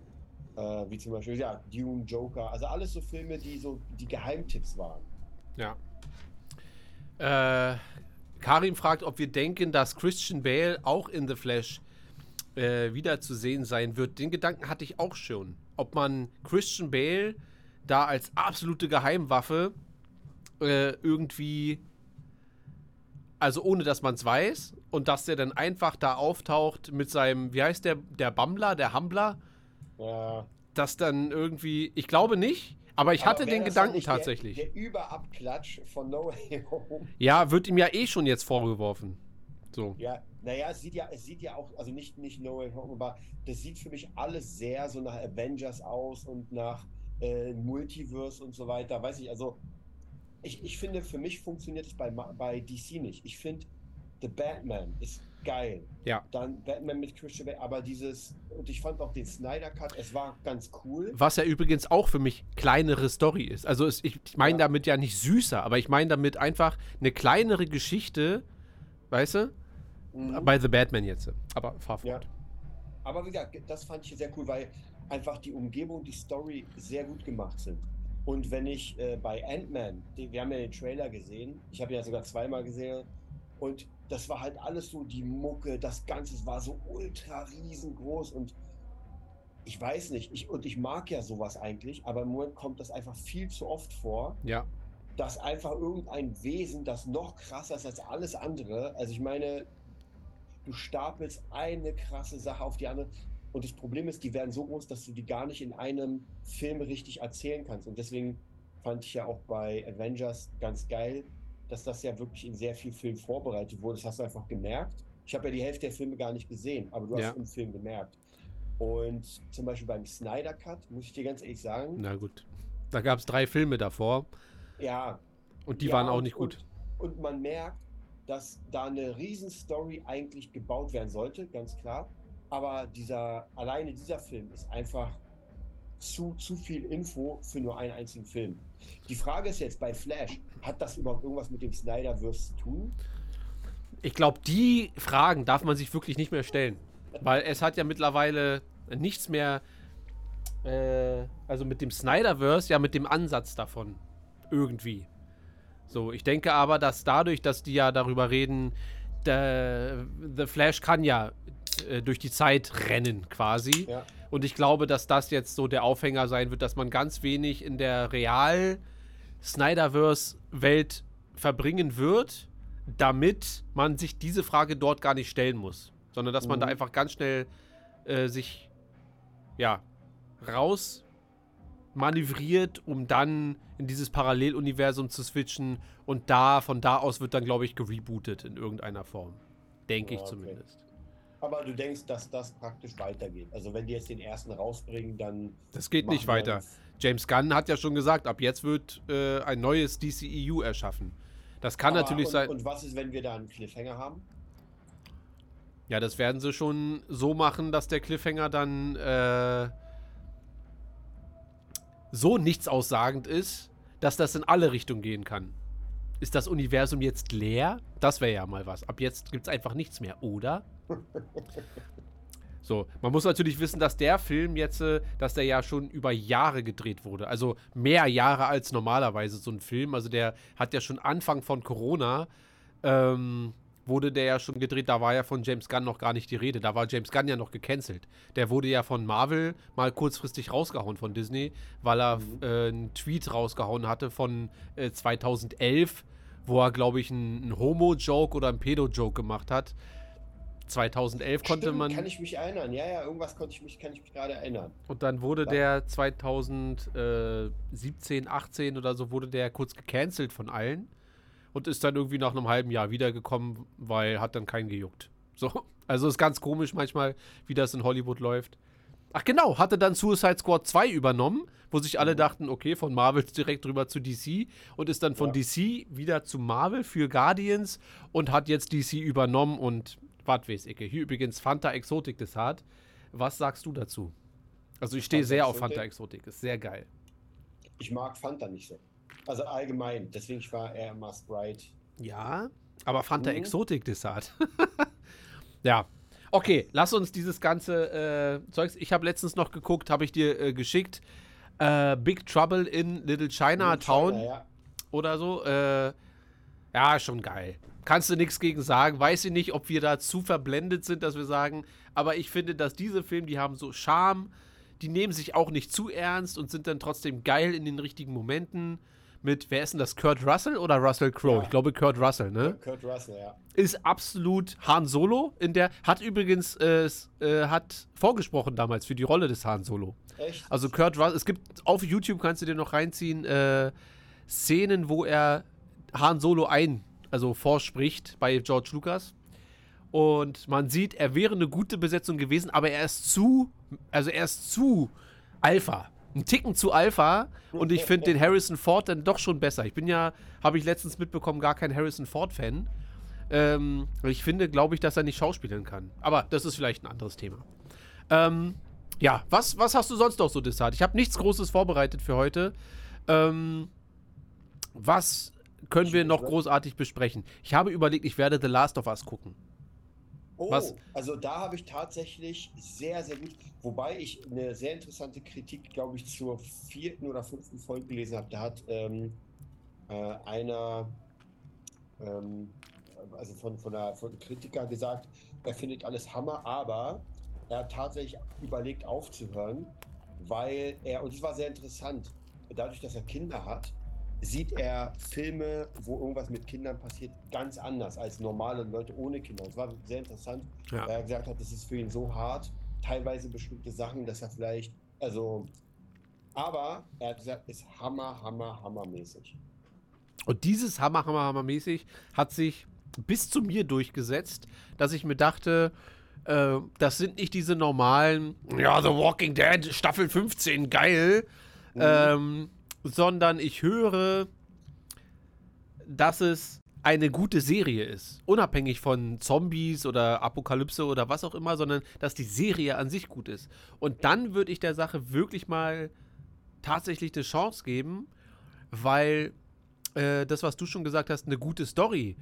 [SPEAKER 2] Äh, wie zum Beispiel, ja, Dune, Joker, also alles so Filme, die so die Geheimtipps waren.
[SPEAKER 1] Ja. Äh, Karim fragt, ob wir denken, dass Christian Bale auch in The Flash äh, wieder zu sehen sein wird. Den Gedanken hatte ich auch schon. Ob man Christian Bale da als absolute Geheimwaffe äh, irgendwie, also ohne dass man es weiß, und dass der dann einfach da auftaucht mit seinem, wie heißt der, der Bambler, der Hambler,
[SPEAKER 2] Ja,
[SPEAKER 1] dass dann irgendwie, ich glaube nicht, Aber ich hatte
[SPEAKER 2] wär
[SPEAKER 1] den Gedanken
[SPEAKER 2] nicht
[SPEAKER 1] tatsächlich.
[SPEAKER 2] Der, der Überabklatsch von No Way Home.
[SPEAKER 1] Ja, wird ihm ja eh schon jetzt vorgeworfen. So.
[SPEAKER 2] Ja, naja, es sieht ja, es sieht ja auch, also nicht, nicht No Way Home, aber das sieht für mich alles sehr so nach Avengers aus und nach äh, Multiverse und so weiter. Weiß ich, also ich, ich finde, für mich funktioniert es bei, bei DC nicht. Ich finde, The Batman ist geil.
[SPEAKER 1] Ja.
[SPEAKER 2] Dann Batman mit Christian Bale, aber dieses, und ich fand auch den Snyder Cut, es war ganz cool.
[SPEAKER 1] Was ja übrigens auch für mich kleinere Story ist. Also es, ich, ich meine
[SPEAKER 2] Ja.
[SPEAKER 1] damit ja nicht süßer, aber ich meine damit einfach eine kleinere Geschichte, weißt du?
[SPEAKER 2] Mhm.
[SPEAKER 1] Bei The Batman jetzt. Aber fahr
[SPEAKER 2] Ja.
[SPEAKER 1] fort.
[SPEAKER 2] Aber wie gesagt, das fand ich sehr cool, weil einfach die Umgebung, die Story sehr gut gemacht sind. Und wenn ich äh, bei Ant-Man, wir haben ja den Trailer gesehen, ich habe ja sogar zweimal gesehen, und das war halt alles so die Mucke, das Ganze war so ultra riesengroß und ich weiß nicht, ich, und ich mag ja sowas eigentlich, aber im Moment kommt das einfach viel zu oft vor,
[SPEAKER 1] Ja.
[SPEAKER 2] dass einfach irgendein Wesen, das noch krasser ist als alles andere, also ich meine, du stapelst eine krasse Sache auf die andere und das Problem ist, die werden so groß, dass du die gar nicht in einem Film richtig erzählen kannst und deswegen fand ich ja auch bei Avengers ganz geil, dass das ja wirklich in sehr viel Film vorbereitet wurde. Das hast du einfach gemerkt. Ich habe ja die Hälfte der Filme gar nicht gesehen, aber du hast
[SPEAKER 1] Ja.
[SPEAKER 2] im Film gemerkt. Und zum Beispiel beim Snyder Cut, muss ich dir ganz ehrlich sagen,
[SPEAKER 1] Na gut. Da gab es drei Filme davor
[SPEAKER 2] ja,
[SPEAKER 1] und die
[SPEAKER 2] Ja,
[SPEAKER 1] waren auch nicht gut.
[SPEAKER 2] Und, und man merkt, dass da eine Riesenstory eigentlich gebaut werden sollte, ganz klar. Aber dieser, alleine dieser Film ist einfach zu, zu viel Info für nur einen einzigen Film. Die Frage ist jetzt bei Flash, hat das überhaupt irgendwas mit dem Snyderverse zu tun?
[SPEAKER 1] Ich glaube, die Fragen darf man sich wirklich nicht mehr stellen. Weil es hat ja mittlerweile nichts mehr, äh, also mit dem Snyderverse, ja mit dem Ansatz davon. Irgendwie. So, ich denke aber, dass dadurch, dass die ja darüber reden, der, The Flash kann ja äh, durch die Zeit rennen quasi.
[SPEAKER 2] Ja.
[SPEAKER 1] Und ich glaube, dass das jetzt so der Aufhänger sein wird, dass man ganz wenig in der real Snyderverse-Welt verbringen wird, damit man sich diese Frage dort gar nicht stellen muss. Sondern dass man da
[SPEAKER 2] Mhm.
[SPEAKER 1] einfach ganz schnell äh, sich ja raus manövriert, um dann in dieses Paralleluniversum zu switchen und da von da aus wird dann glaube ich gerebootet in irgendeiner Form. Denke ich
[SPEAKER 2] Ja, okay.
[SPEAKER 1] zumindest.
[SPEAKER 2] Aber du denkst, dass das praktisch weitergeht. Also wenn die jetzt den ersten rausbringen, dann.
[SPEAKER 1] Das geht nicht weiter. James Gunn hat ja schon gesagt, ab jetzt wird äh, ein neues DCEU erschaffen. Das kann
[SPEAKER 2] Aber
[SPEAKER 1] natürlich
[SPEAKER 2] und,
[SPEAKER 1] sein.
[SPEAKER 2] Und was ist, wenn wir da einen Cliffhanger haben?
[SPEAKER 1] ja, das werden sie schon so machen, dass der Cliffhanger dann äh, so nichtsaussagend ist, dass das in alle Richtungen gehen kann. Ist das Universum jetzt leer? Das wäre ja mal was. Ab jetzt gibt es einfach nichts mehr, oder? <laughs> So, man muss natürlich wissen, dass der Film jetzt, äh, dass der ja schon über Jahre gedreht wurde. Also mehr Jahre als normalerweise so ein Film. Also der hat ja schon Anfang von Corona, ähm, wurde der ja schon gedreht. Da war ja von James Gunn noch gar nicht die Rede. Da war James Gunn ja noch gecancelt. Der wurde ja von Marvel mal kurzfristig rausgehauen von Disney, weil er äh, einen Tweet rausgehauen hatte von äh, 2011, wo er, glaube ich, einen, einen Homo-Joke oder einen Pedo-Joke gemacht hat. 2011 konnte
[SPEAKER 2] Stimmt,
[SPEAKER 1] man.
[SPEAKER 2] Kann ich mich erinnern? Ja, ja, irgendwas konnte ich mich, kann ich mich gerade erinnern.
[SPEAKER 1] Und dann wurde der 2017, 18 oder so, wurde der kurz gecancelt von allen und ist dann irgendwie nach einem halben Jahr wiedergekommen, weil hat dann keinen gejuckt. So, <laughs> also ist ganz komisch manchmal, wie das in Hollywood läuft. Ach genau, hatte dann Suicide Squad 2 übernommen, wo sich alle dachten, okay, von Marvel direkt rüber zu DC und ist dann von
[SPEAKER 2] Ja.
[SPEAKER 1] DC wieder zu Marvel für Guardians und hat jetzt DC übernommen und ich. Hier übrigens Fanta Exotic Dessert. Was sagst du dazu? Also ich stehe sehr auf? Fanta Exotic, ist sehr geil.
[SPEAKER 2] Ich mag Fanta nicht so. Also allgemein. Deswegen ich war eher immer Sprite.
[SPEAKER 1] Ja, aber Fanta
[SPEAKER 2] Mhm.
[SPEAKER 1] Exotic Dessert. <laughs> ja. Okay, lass uns dieses ganze äh, Zeugs. Ich habe letztens noch geguckt, habe ich dir äh, geschickt. Äh, Big Trouble in Little Chinatown
[SPEAKER 2] China, ja.
[SPEAKER 1] oder so. Äh, ja, schon geil. Kannst du nichts gegen sagen. Weiß ich nicht, ob wir da zu verblendet sind, dass wir sagen. Aber ich finde, dass diese Filme, die haben so Charme. Die nehmen sich auch nicht zu ernst und sind dann trotzdem geil in den richtigen Momenten. mit, wer ist denn das? Kurt Russell oder Russell Crowe?
[SPEAKER 2] Ja.
[SPEAKER 1] Ich glaube Kurt Russell, ne?
[SPEAKER 2] Kurt Russell, ja.
[SPEAKER 1] Ist absolut Han Solo in der, hat übrigens, äh, äh, hat vorgesprochen damals für die Rolle des Han Solo.
[SPEAKER 2] Echt?
[SPEAKER 1] Also Kurt Russell, es gibt auf YouTube, kannst du dir noch reinziehen, äh, Szenen, wo er Han Solo ein, also vorspricht bei George Lucas. Und man sieht, er wäre eine gute Besetzung gewesen, aber er ist zu, also er ist zu Alpha. Ein Ticken zu Alpha. Und ich finde den Harrison Ford dann doch schon besser. Ich bin ja, habe ich letztens mitbekommen, gar kein Harrison Ford-Fan. Ähm, ich finde, glaube ich, dass er nicht schauspielen kann. Aber das ist vielleicht ein anderes Thema. Ähm, ja, was, was hast du sonst noch so, Dessart? Ich habe nichts Großes vorbereitet für heute. Ähm, was können wir noch großartig besprechen? Ich habe überlegt, ich werde The Last of Us gucken.
[SPEAKER 2] Oh,
[SPEAKER 1] Was?
[SPEAKER 2] also da habe ich tatsächlich sehr, sehr gut, wobei ich eine sehr interessante Kritik, glaube ich, zur vierten oder fünften Folge gelesen habe. Da hat ähm, äh, einer, ähm, also von, von, der, von Kritiker gesagt, er findet alles Hammer, aber er hat tatsächlich überlegt aufzuhören, weil er, und das war sehr interessant, dadurch, dass er Kinder hat, sieht er Filme, wo irgendwas mit Kindern passiert, ganz anders als normale Leute ohne Kinder. Das war sehr interessant,
[SPEAKER 1] Ja.
[SPEAKER 2] weil er gesagt hat, das ist für ihn so hart, teilweise bestimmte Sachen, dass er vielleicht, also, aber er hat gesagt, ist hammer, hammer, hammermäßig.
[SPEAKER 1] Und dieses Hammer, Hammer, Hammer-mäßig hat sich bis zu mir durchgesetzt, dass ich mir dachte, äh, das sind nicht diese normalen, ja, The Walking Dead, Staffel 15, geil, ähm, sondern ich höre, dass es eine gute Serie ist. Unabhängig von Zombies oder Apokalypse oder was auch immer, sondern dass die Serie an sich gut ist. Und dann würde ich der Sache wirklich mal tatsächlich eine Chance geben, weil äh, das, was du schon gesagt hast, eine gute Story.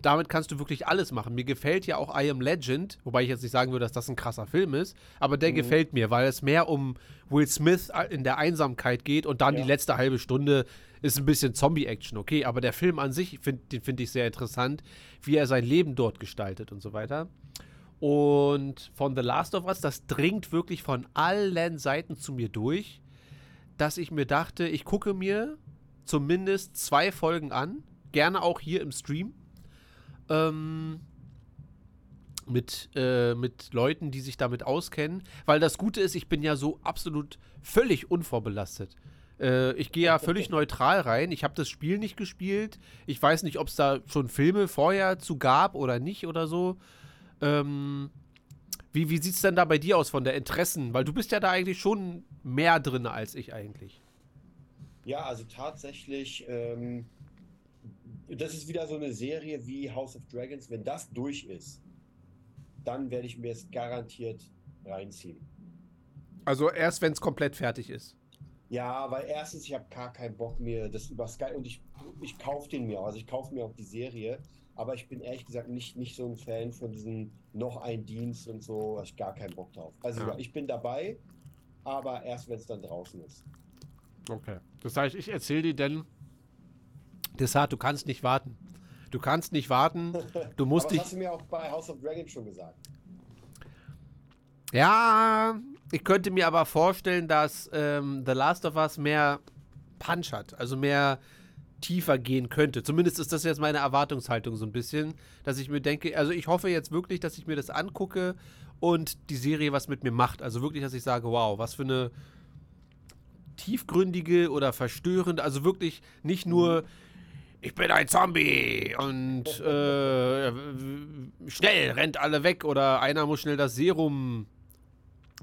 [SPEAKER 1] Damit kannst du wirklich alles machen. Mir gefällt ja auch I Am Legend, wobei ich jetzt nicht sagen würde, dass das ein krasser Film ist, aber der gefällt mir, weil es mehr um Will Smith in der Einsamkeit geht und dann
[SPEAKER 2] Ja.
[SPEAKER 1] die letzte halbe Stunde ist ein bisschen Zombie-Action, okay, aber der Film an sich, find, den finde ich sehr interessant, wie er sein Leben dort gestaltet und so weiter. Und von The Last of Us, das dringt wirklich von allen Seiten zu mir durch, dass ich mir dachte, ich gucke mir zumindest zwei Folgen an, gerne auch hier im Stream, ähm, mit, äh, mit Leuten, die sich damit auskennen, weil das Gute ist, ich bin ja so absolut völlig unvorbelastet. Äh, ich gehe ja völlig <laughs> neutral rein. Ich habe das Spiel nicht gespielt. Ich weiß nicht, ob es da schon Filme vorher zu gab oder nicht oder so. Ähm, wie wie sieht es denn da bei dir aus von der Interessen? Weil du bist ja da eigentlich schon mehr drin als ich eigentlich.
[SPEAKER 2] Ja, also tatsächlich, ähm, das ist wieder so eine Serie wie House of Dragons. Wenn das durch ist, dann werde ich mir es garantiert reinziehen.
[SPEAKER 1] Also erst, wenn es komplett fertig ist.
[SPEAKER 2] Ja, weil erstens, ich habe gar keinen Bock mir das über Sky und ich, ich kaufe den mir, auch. also ich kaufe mir auch die Serie, aber ich bin ehrlich gesagt nicht, nicht so ein Fan von diesem noch ein Dienst und so, hab ich gar keinen Bock drauf. Also
[SPEAKER 1] Ja.
[SPEAKER 2] ich bin dabei, aber erst wenn es dann draußen ist.
[SPEAKER 1] Okay. Das heißt, ich erzähle dir denn, Desart, du kannst nicht warten. Du kannst nicht warten. Du musst
[SPEAKER 2] aber
[SPEAKER 1] dich.
[SPEAKER 2] das hast du mir auch bei House of Dragons schon gesagt.
[SPEAKER 1] Ja, ich könnte mir aber vorstellen, dass ähm, The Last of Us mehr Punch hat, also mehr tiefer gehen könnte. Zumindest ist das jetzt meine Erwartungshaltung so ein bisschen, dass ich mir denke, also ich hoffe jetzt wirklich, dass ich mir das angucke und die Serie was mit mir macht. Also wirklich, dass ich sage, wow, was für eine tiefgründige oder verstörende, also wirklich nicht nur ich bin ein Zombie und äh, schnell rennt alle weg oder einer muss schnell das Serum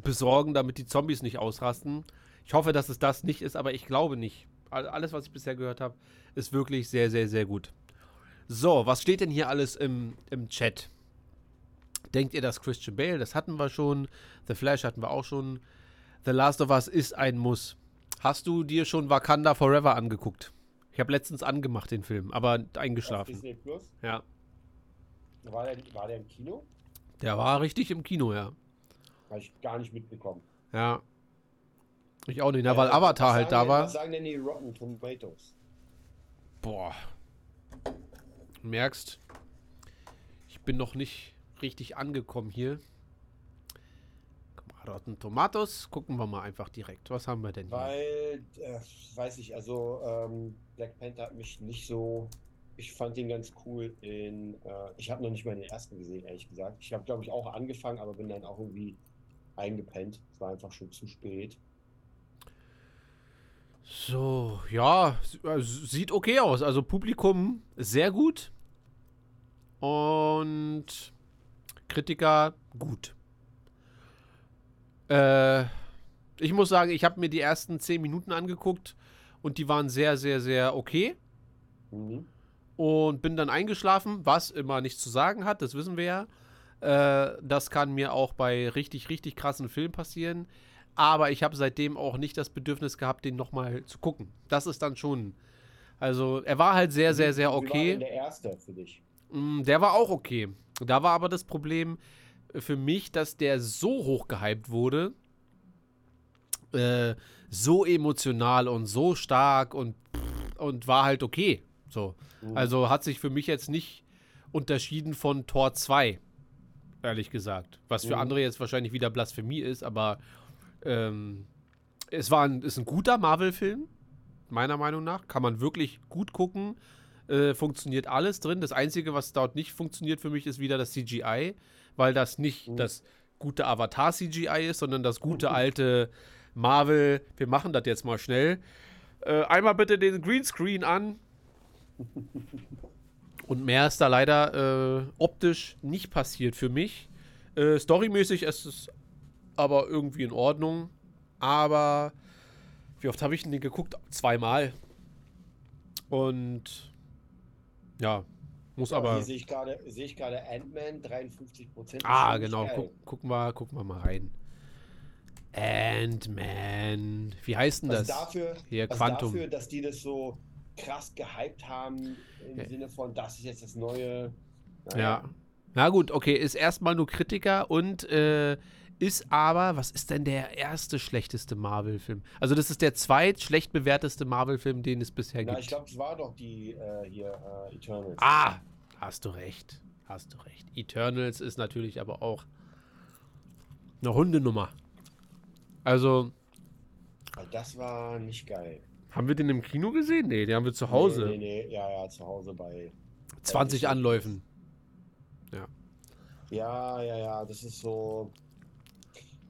[SPEAKER 1] besorgen, damit die Zombies nicht ausrasten. Ich hoffe, dass es das nicht ist, aber ich glaube nicht. All- Alles, was ich bisher gehört habe, ist wirklich sehr, sehr, sehr gut. So, was steht denn hier alles im, im Chat? Denkt ihr, dass Christian Bale, das hatten wir schon, The Flash hatten wir auch schon, The Last of Us ist ein Muss. Hast du dir schon Wakanda Forever angeguckt? Ich habe letztens angemacht den Film, aber
[SPEAKER 2] Auf
[SPEAKER 1] eingeschlafen.
[SPEAKER 2] Disney Plus.
[SPEAKER 1] Ja,
[SPEAKER 2] War der, war der im Kino?
[SPEAKER 1] der war richtig im Kino, ja.
[SPEAKER 2] Habe ich gar nicht mitbekommen.
[SPEAKER 1] Ja. Ich auch nicht, na, weil
[SPEAKER 2] Äh,
[SPEAKER 1] Avatar halt da
[SPEAKER 2] denn,
[SPEAKER 1] war.
[SPEAKER 2] Was sagen denn die Rotten Tomatoes?
[SPEAKER 1] Boah. Du merkst, ich bin noch nicht richtig angekommen hier. Rotten Tomatoes. Gucken wir mal einfach direkt. Was haben wir denn hier?
[SPEAKER 2] Weil, äh, weiß ich, also ähm, Black Panther hat mich nicht so. Ich fand ihn ganz cool in. Äh, ich habe noch nicht mal den ersten gesehen, ehrlich gesagt. Ich habe, glaube ich, auch angefangen, aber bin dann auch irgendwie eingepennt. Es war einfach schon zu spät.
[SPEAKER 1] So, ja, also sieht okay aus. Also Publikum sehr gut. Und Kritiker gut. Äh, ich muss sagen, ich habe mir die ersten 10 Minuten angeguckt und die waren sehr, sehr, sehr okay.
[SPEAKER 2] Mhm.
[SPEAKER 1] Und bin dann eingeschlafen, was immer nichts zu sagen hat, das wissen wir ja. Äh, das kann mir auch bei richtig, richtig krassen Filmen passieren. Aber ich habe seitdem auch nicht das Bedürfnis gehabt, den nochmal zu gucken. Das ist dann schon. Also, er war halt sehr, sehr, sehr
[SPEAKER 2] Wie war
[SPEAKER 1] okay.
[SPEAKER 2] der erste für dich?
[SPEAKER 1] Mm, Der war auch okay. Da war aber das Problem für mich, dass der so hoch gehypt wurde, äh, so emotional und so stark und, und war halt okay. So. Also hat sich für mich jetzt nicht unterschieden von Tor 2, ehrlich gesagt. Was für
[SPEAKER 2] Mhm.
[SPEAKER 1] andere jetzt wahrscheinlich wieder Blasphemie ist, aber ähm, es war ein, ist ein guter Marvel-Film, meiner Meinung nach. Kann man wirklich gut gucken. Äh, funktioniert alles drin. Das Einzige, was dort nicht funktioniert für mich, ist wieder das CGI, weil das nicht
[SPEAKER 2] Mhm.
[SPEAKER 1] das gute Avatar-CGI ist, sondern das gute alte Marvel. Wir machen das jetzt mal schnell. Äh, einmal bitte den Greenscreen an. <laughs> Und mehr ist da leider äh, optisch nicht passiert für mich. Äh, storymäßig ist es aber irgendwie in Ordnung. Aber wie oft habe ich denn den geguckt? Zweimal. Und ja, muss
[SPEAKER 2] Ja,
[SPEAKER 1] aber.
[SPEAKER 2] Hier sehe ich gerade Ant-Man 53 Prozent.
[SPEAKER 1] Ah, genau. Guck, gucken, wir, gucken wir mal rein. Ant-Man. Wie heißt denn das?
[SPEAKER 2] dafür,
[SPEAKER 1] Hier,
[SPEAKER 2] was
[SPEAKER 1] Quantum.
[SPEAKER 2] dafür, dass die das so krass gehypt haben, im
[SPEAKER 1] Ja.
[SPEAKER 2] Sinne von, das ist jetzt das neue.
[SPEAKER 1] Ja. Na gut, okay, ist erstmal nur Kritiker und äh, ist aber, was ist denn der erste schlechteste Marvel-Film? Also, das ist der zweit schlecht bewerteste Marvel-Film, den es bisher
[SPEAKER 2] Na,
[SPEAKER 1] gibt.
[SPEAKER 2] ich glaube, es war doch die äh, hier äh, Eternals.
[SPEAKER 1] Ah, hast du recht. Hast du recht. Eternals ist natürlich aber auch eine Hundenummer. Also,
[SPEAKER 2] Das war nicht geil.
[SPEAKER 1] haben wir den im Kino gesehen? Nee, den haben wir zu Hause.
[SPEAKER 2] Nee, nee, nee, ja, ja, zu Hause bei.
[SPEAKER 1] 20
[SPEAKER 2] Ja,
[SPEAKER 1] Anläufen.
[SPEAKER 2] Ja, ja, ja, das ist so.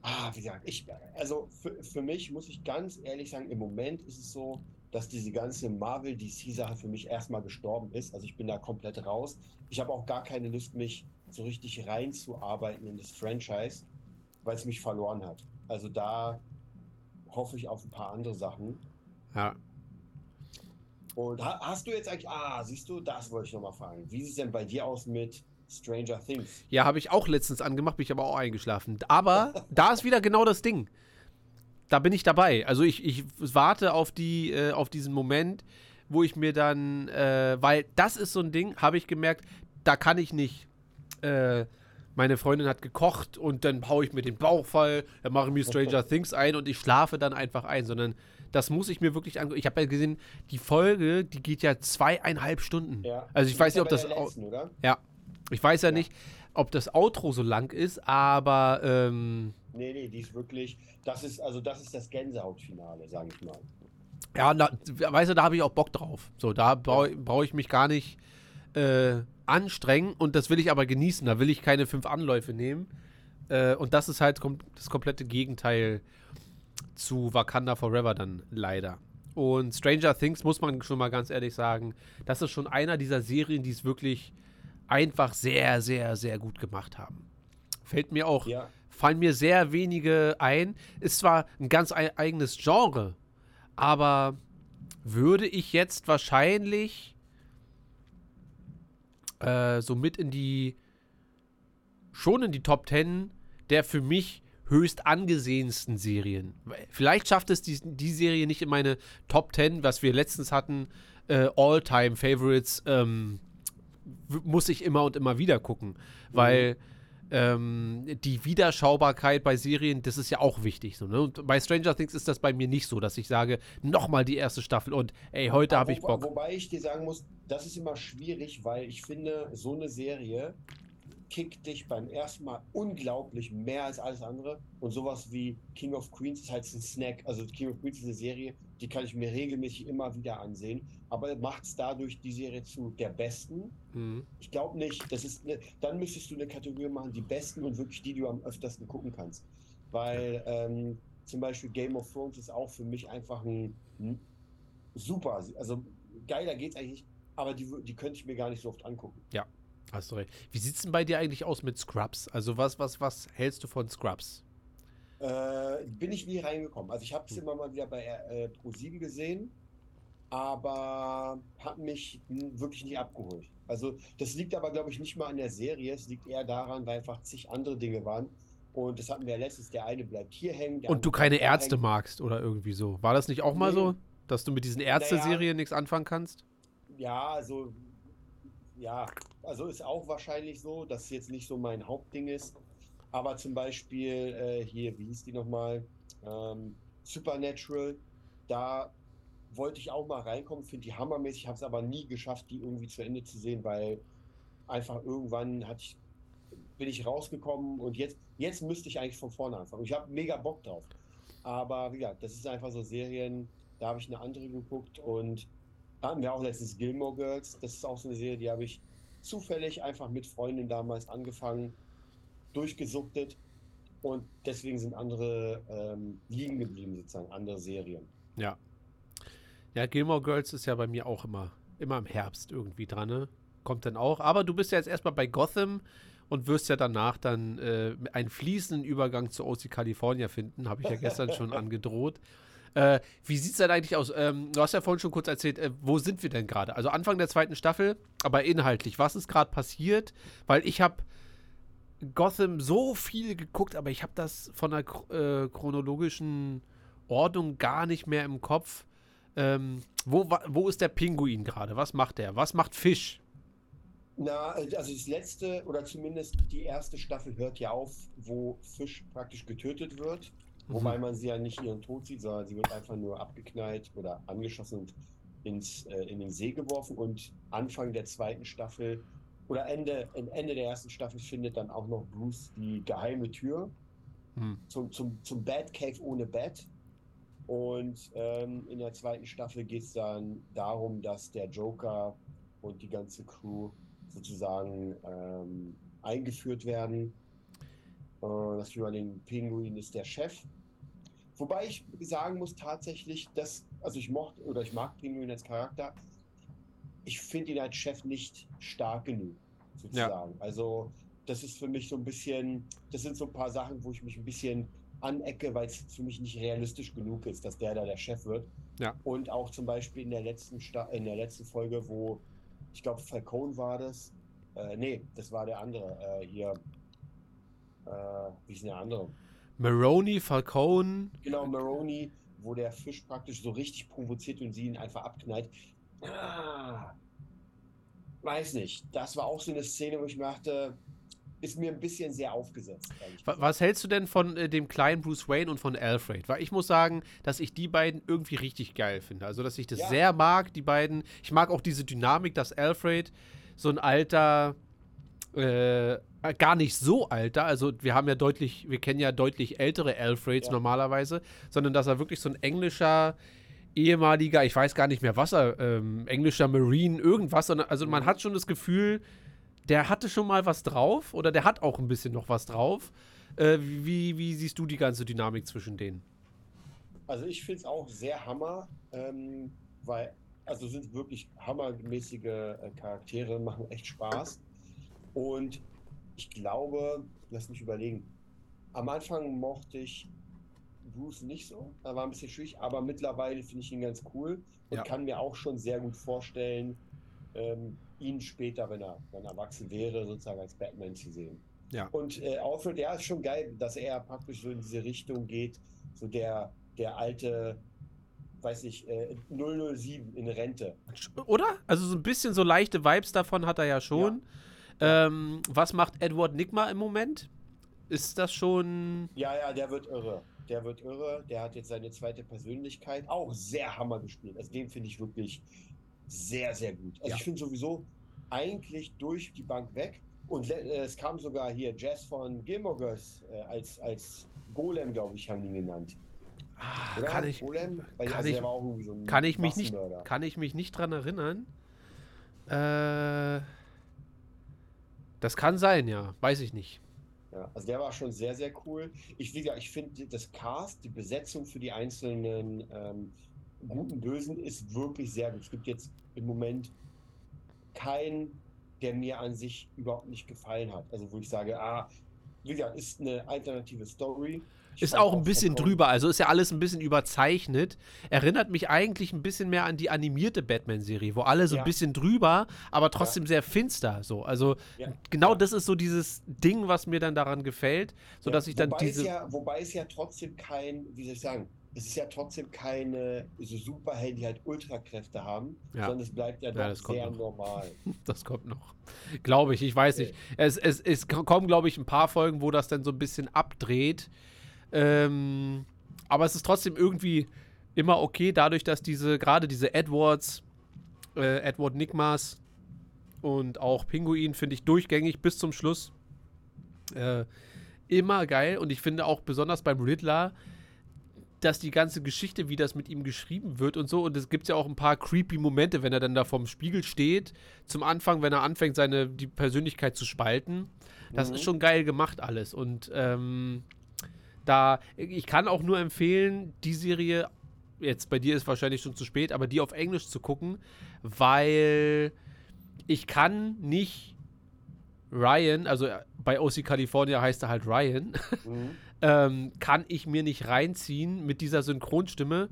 [SPEAKER 2] Ah, wie gesagt, ich, also für, für mich muss ich ganz ehrlich sagen, im Moment ist es so, dass diese ganze Marvel-DC-Sache für mich erstmal gestorben ist. Also ich bin da komplett raus. Ich habe auch gar keine Lust, mich so richtig reinzuarbeiten in das Franchise, weil es mich verloren hat. Also da hoffe ich auf ein paar andere Sachen.
[SPEAKER 1] Ja.
[SPEAKER 2] Und ha hast du jetzt eigentlich, ah, siehst du, das wollte ich nochmal fragen. Wie sieht es denn bei dir aus mit Stranger Things?
[SPEAKER 1] Ja, habe ich auch letztens angemacht, bin ich aber auch eingeschlafen. Aber da ist wieder genau das Ding. Da bin ich dabei. Also ich, ich warte auf, die, äh, auf diesen Moment, wo ich mir dann, äh, weil das ist so ein Ding, habe ich gemerkt, da kann ich nicht. Äh, meine Freundin hat gekocht und dann haue ich mir den Bauch voll, dann mache ich mir Stranger <laughs> Things ein und ich schlafe dann einfach ein, sondern das muss ich mir wirklich angucken. Ich habe ja gesehen, die Folge, die geht ja zweieinhalb Stunden.
[SPEAKER 2] Ja.
[SPEAKER 1] Also ich weiß nicht, ob das.
[SPEAKER 2] letzten, oder?
[SPEAKER 1] ja. Ich weiß ja,
[SPEAKER 2] Ja.
[SPEAKER 1] nicht, ob das Outro so lang ist, aber ähm,
[SPEAKER 2] Nee, nee, die ist wirklich, das ist, also das ist das Gänsehautfinale, sage ich mal.
[SPEAKER 1] ja, da, weißt du, da habe ich auch Bock drauf. So, da brauche brauch ich mich gar nicht äh, anstrengen und das will ich aber genießen. Da will ich keine fünf Anläufe nehmen. Äh, und das ist halt kom das komplette Gegenteil zu Wakanda Forever dann leider. Und Stranger Things muss man schon mal ganz ehrlich sagen, das ist schon einer dieser Serien, die es wirklich einfach sehr, sehr, sehr gut gemacht haben. Fällt mir auch
[SPEAKER 2] Ja,
[SPEAKER 1] fallen mir sehr wenige ein. Ist zwar ein ganz ei- eigenes Genre, aber würde ich jetzt wahrscheinlich äh, so mit in die schon in die Top 10 der für mich höchst angesehensten Serien. Vielleicht schafft es die, die Serie nicht in meine Top 10, was wir letztens hatten, äh, All-Time Favorites, ähm, muss ich immer und immer wieder gucken, weil ähm, die Wiederschaubarkeit bei Serien, das ist ja auch wichtig. So, ne? Und bei Stranger Things ist das bei mir nicht so, dass ich sage, nochmal die erste Staffel und ey, heute habe ich Bock.
[SPEAKER 2] Wobei ich dir sagen muss, das ist immer schwierig, weil ich finde, so eine Serie kickt dich beim ersten Mal unglaublich mehr als alles andere. Und sowas wie King of Queens ist halt ein Snack. Also King of Queens ist eine Serie, die kann ich mir regelmäßig immer wieder ansehen. Aber macht es dadurch die Serie zu der besten?
[SPEAKER 1] Mhm.
[SPEAKER 2] Ich glaube nicht. Das ist eine, dann müsstest du eine Kategorie machen, die besten und wirklich die, die du am öftersten gucken kannst. Weil ähm, zum Beispiel Game of Thrones ist auch für mich einfach ein, ein super, also geiler geht's eigentlich nicht, aber die, die könnte ich mir gar nicht so oft angucken.
[SPEAKER 1] Hast du recht. Wie sieht's denn bei dir eigentlich aus mit Scrubs? Also was, was, was hältst du von Scrubs?
[SPEAKER 2] Äh, bin ich nie reingekommen. Also ich habe es immer mal wieder bei äh, Pro7 gesehen, aber hat mich wirklich nicht abgeholt. Also das liegt aber, glaube ich, nicht mal an der Serie. Es liegt eher daran, weil einfach zig andere Dinge waren. Und das hatten wir ja letztens, der eine bleibt hier hängen.
[SPEAKER 1] Und du keine Ärzte
[SPEAKER 2] hängen.
[SPEAKER 1] magst oder irgendwie so. War das nicht auch mal
[SPEAKER 2] Nee.
[SPEAKER 1] so, dass du mit diesen Ärzte-Serien nichts anfangen kannst?
[SPEAKER 2] Ja, also ja, also ist auch wahrscheinlich so, dass es jetzt nicht so mein Hauptding ist. Aber zum Beispiel äh, hier, wie hieß die nochmal? Ähm, Supernatural, da wollte ich auch mal reinkommen, finde die hammermäßig, habe es aber nie geschafft, die irgendwie zu Ende zu sehen, weil einfach irgendwann hatte ich, bin ich rausgekommen und jetzt, jetzt müsste ich eigentlich von vorne anfangen. Ich habe mega Bock drauf. Aber wie gesagt, das ist einfach so Serien, da habe ich eine andere geguckt und hatten wir auch letztens Gilmore Girls. Das ist auch so eine Serie, die habe ich zufällig einfach mit Freundin damals angefangen, durchgesuchtet und deswegen sind andere ähm, liegen geblieben, sozusagen, andere Serien.
[SPEAKER 1] Ja. Ja, Gilmore Girls ist ja bei mir auch immer, immer im Herbst irgendwie dran, ne? Kommt dann auch. Aber du bist ja jetzt erstmal bei Gotham und wirst ja danach dann äh, einen fließenden Übergang zu OC California finden. Habe ich ja gestern schon <laughs> angedroht. Äh, wie sieht es denn eigentlich aus? Ähm, du hast ja vorhin schon kurz erzählt, äh, wo sind wir denn gerade? Also Anfang der zweiten Staffel, aber inhaltlich, was ist gerade passiert? Weil ich habe Gotham so viel geguckt, aber ich habe das von der äh, chronologischen Ordnung gar nicht mehr im Kopf. Ähm, wo, wo ist der Pinguin gerade? Was macht der? Was macht Fisch?
[SPEAKER 2] Na, also das letzte oder zumindest die erste Staffel hört ja auf, wo Fisch praktisch getötet wird. Wobei man sie ja nicht ihren Tod sieht, sondern sie wird einfach nur abgeknallt oder angeschossen und ins, äh, in den See geworfen. Und Anfang der zweiten Staffel oder Ende, Ende der ersten Staffel findet dann auch noch Bruce die geheime Tür
[SPEAKER 1] Hm.
[SPEAKER 2] zum, zum, zum Batcave ohne Bett. Und ähm, in der zweiten Staffel geht es dann darum, dass der Joker und die ganze Crew sozusagen ähm, eingeführt werden. Äh, das über den Pinguin ist der Chef. Wobei ich sagen muss tatsächlich, dass, also ich mochte oder ich mag Pinguin als Charakter. Ich finde ihn als Chef nicht stark genug, sozusagen. Also das ist für mich so ein bisschen, das sind so ein paar Sachen, wo ich mich ein bisschen anecke, weil es für mich nicht realistisch genug ist, dass der da der Chef wird.
[SPEAKER 1] Ja.
[SPEAKER 2] Und auch zum Beispiel in der letzten Sta in der letzten Folge, wo ich glaube Falcone war das. Äh, nee, das war der andere. Äh, hier. Äh, wie ist denn der andere?
[SPEAKER 1] Maroney, Falcone.
[SPEAKER 2] Genau, Maroni, wo der Fisch praktisch so richtig provoziert und sie ihn einfach abknallt. Ah, weiß nicht. Das war auch so eine Szene, wo ich mir dachte, ist mir ein bisschen sehr aufgesetzt.
[SPEAKER 1] Was hältst du denn von äh, dem kleinen Bruce Wayne und von Alfred? Weil ich muss sagen, dass ich die beiden irgendwie richtig geil finde. Also, dass ich das
[SPEAKER 2] Ja.
[SPEAKER 1] sehr mag, die beiden. Ich mag auch diese Dynamik, dass Alfred so ein alter, äh, gar nicht so alter, also wir haben ja deutlich, wir kennen ja deutlich ältere Alfreds
[SPEAKER 2] Ja.
[SPEAKER 1] normalerweise, sondern dass er wirklich so ein englischer, ehemaliger, ich weiß gar nicht mehr was ähm, englischer Marine, irgendwas, sondern, also man hat schon das Gefühl, der hatte schon mal was drauf oder der hat auch ein bisschen noch was drauf. Äh, wie, wie siehst du die ganze Dynamik zwischen denen?
[SPEAKER 2] Also ich finde es auch sehr hammer, ähm, weil, also sind wirklich hammermäßige äh, Charaktere, machen echt Spaß. Und ich glaube, lass mich überlegen, am Anfang mochte ich Bruce nicht so, da war ein bisschen schwierig, aber mittlerweile finde ich ihn ganz cool und
[SPEAKER 1] Ja.
[SPEAKER 2] kann mir auch schon sehr gut vorstellen, ähm, ihn später, wenn er, wenn er erwachsen wäre, sozusagen als Batman zu sehen.
[SPEAKER 1] Ja.
[SPEAKER 2] Und äh, Alfred, ja, ist schon geil, dass er praktisch so in diese Richtung geht, so der, der alte, weiß ich, äh, 007 in Rente.
[SPEAKER 1] Oder? Also so ein bisschen so leichte Vibes davon hat er ja schon. Ähm, was macht Edward Nigma im Moment? Ist das schon.
[SPEAKER 2] Ja, ja, der wird irre. Der wird irre. Der hat jetzt seine zweite Persönlichkeit. Auch sehr hammer gespielt. Also den finde ich wirklich sehr, sehr gut. Also
[SPEAKER 1] Ja.
[SPEAKER 2] ich finde sowieso eigentlich durch die Bank weg. Und äh, es kam sogar hier Jazz von Gilmore Girls äh, als, als Golem, glaube ich, haben die ihn genannt.
[SPEAKER 1] Ah, kann ich,
[SPEAKER 2] Golem? Weil,
[SPEAKER 1] kann
[SPEAKER 2] also
[SPEAKER 1] ich-
[SPEAKER 2] irgendwie so
[SPEAKER 1] kann ich mich nicht, kann ich mich nicht dran erinnern. Äh, das kann sein, ja. Weiß ich nicht.
[SPEAKER 2] Ja, also der war schon sehr, sehr cool. Ich, ich finde das Cast, die Besetzung für die einzelnen ähm, guten Bösen ist wirklich sehr gut. Es gibt jetzt im Moment keinen, der mir an sich überhaupt nicht gefallen hat. Also wo ich sage, ah, wie gesagt, ist eine alternative Story.
[SPEAKER 1] Ist auch ein bisschen drüber, also ist ja alles ein bisschen überzeichnet. Erinnert mich eigentlich ein bisschen mehr an die animierte Batman-Serie, wo alle so ein
[SPEAKER 2] Ja.
[SPEAKER 1] bisschen drüber, aber trotzdem sehr finster. So, also
[SPEAKER 2] Ja.
[SPEAKER 1] genau
[SPEAKER 2] Ja.
[SPEAKER 1] das ist so dieses Ding, was mir dann daran gefällt, so dass
[SPEAKER 2] Ja,
[SPEAKER 1] ich dann
[SPEAKER 2] wobei
[SPEAKER 1] diese
[SPEAKER 2] Es ja, wobei es ja trotzdem kein, wie soll ich sagen, es ist ja trotzdem keine so Superhelden, die halt Ultrakräfte haben,
[SPEAKER 1] Ja.
[SPEAKER 2] sondern es bleibt ja,
[SPEAKER 1] Ja,
[SPEAKER 2] doch sehr
[SPEAKER 1] noch.
[SPEAKER 2] normal. <laughs>
[SPEAKER 1] Das kommt noch. Glaube ich, ich weiß nicht. Es, es, es kommen, glaube ich, ein paar Folgen, wo das dann so ein bisschen abdreht. Ähm, aber es ist trotzdem irgendwie immer okay, dadurch, dass diese, gerade diese Edwards, äh, Edward Nigmas und auch Pinguin finde ich durchgängig bis zum Schluss äh, immer geil. Und ich finde auch besonders beim Riddler, dass die ganze Geschichte, wie das mit ihm geschrieben wird und so, und es gibt ja auch ein paar creepy Momente, wenn er dann da vorm Spiegel steht, zum Anfang, wenn er anfängt, seine die Persönlichkeit zu spalten. Das ist schon geil gemacht alles. Und ähm, da, ich kann auch nur empfehlen, die Serie, jetzt bei dir ist wahrscheinlich schon zu spät, aber die auf Englisch zu gucken, weil ich kann nicht Ryan, also bei OC California heißt er halt Ryan, <laughs>
[SPEAKER 2] Mhm.
[SPEAKER 1] ähm, kann ich mir nicht reinziehen mit dieser Synchronstimme,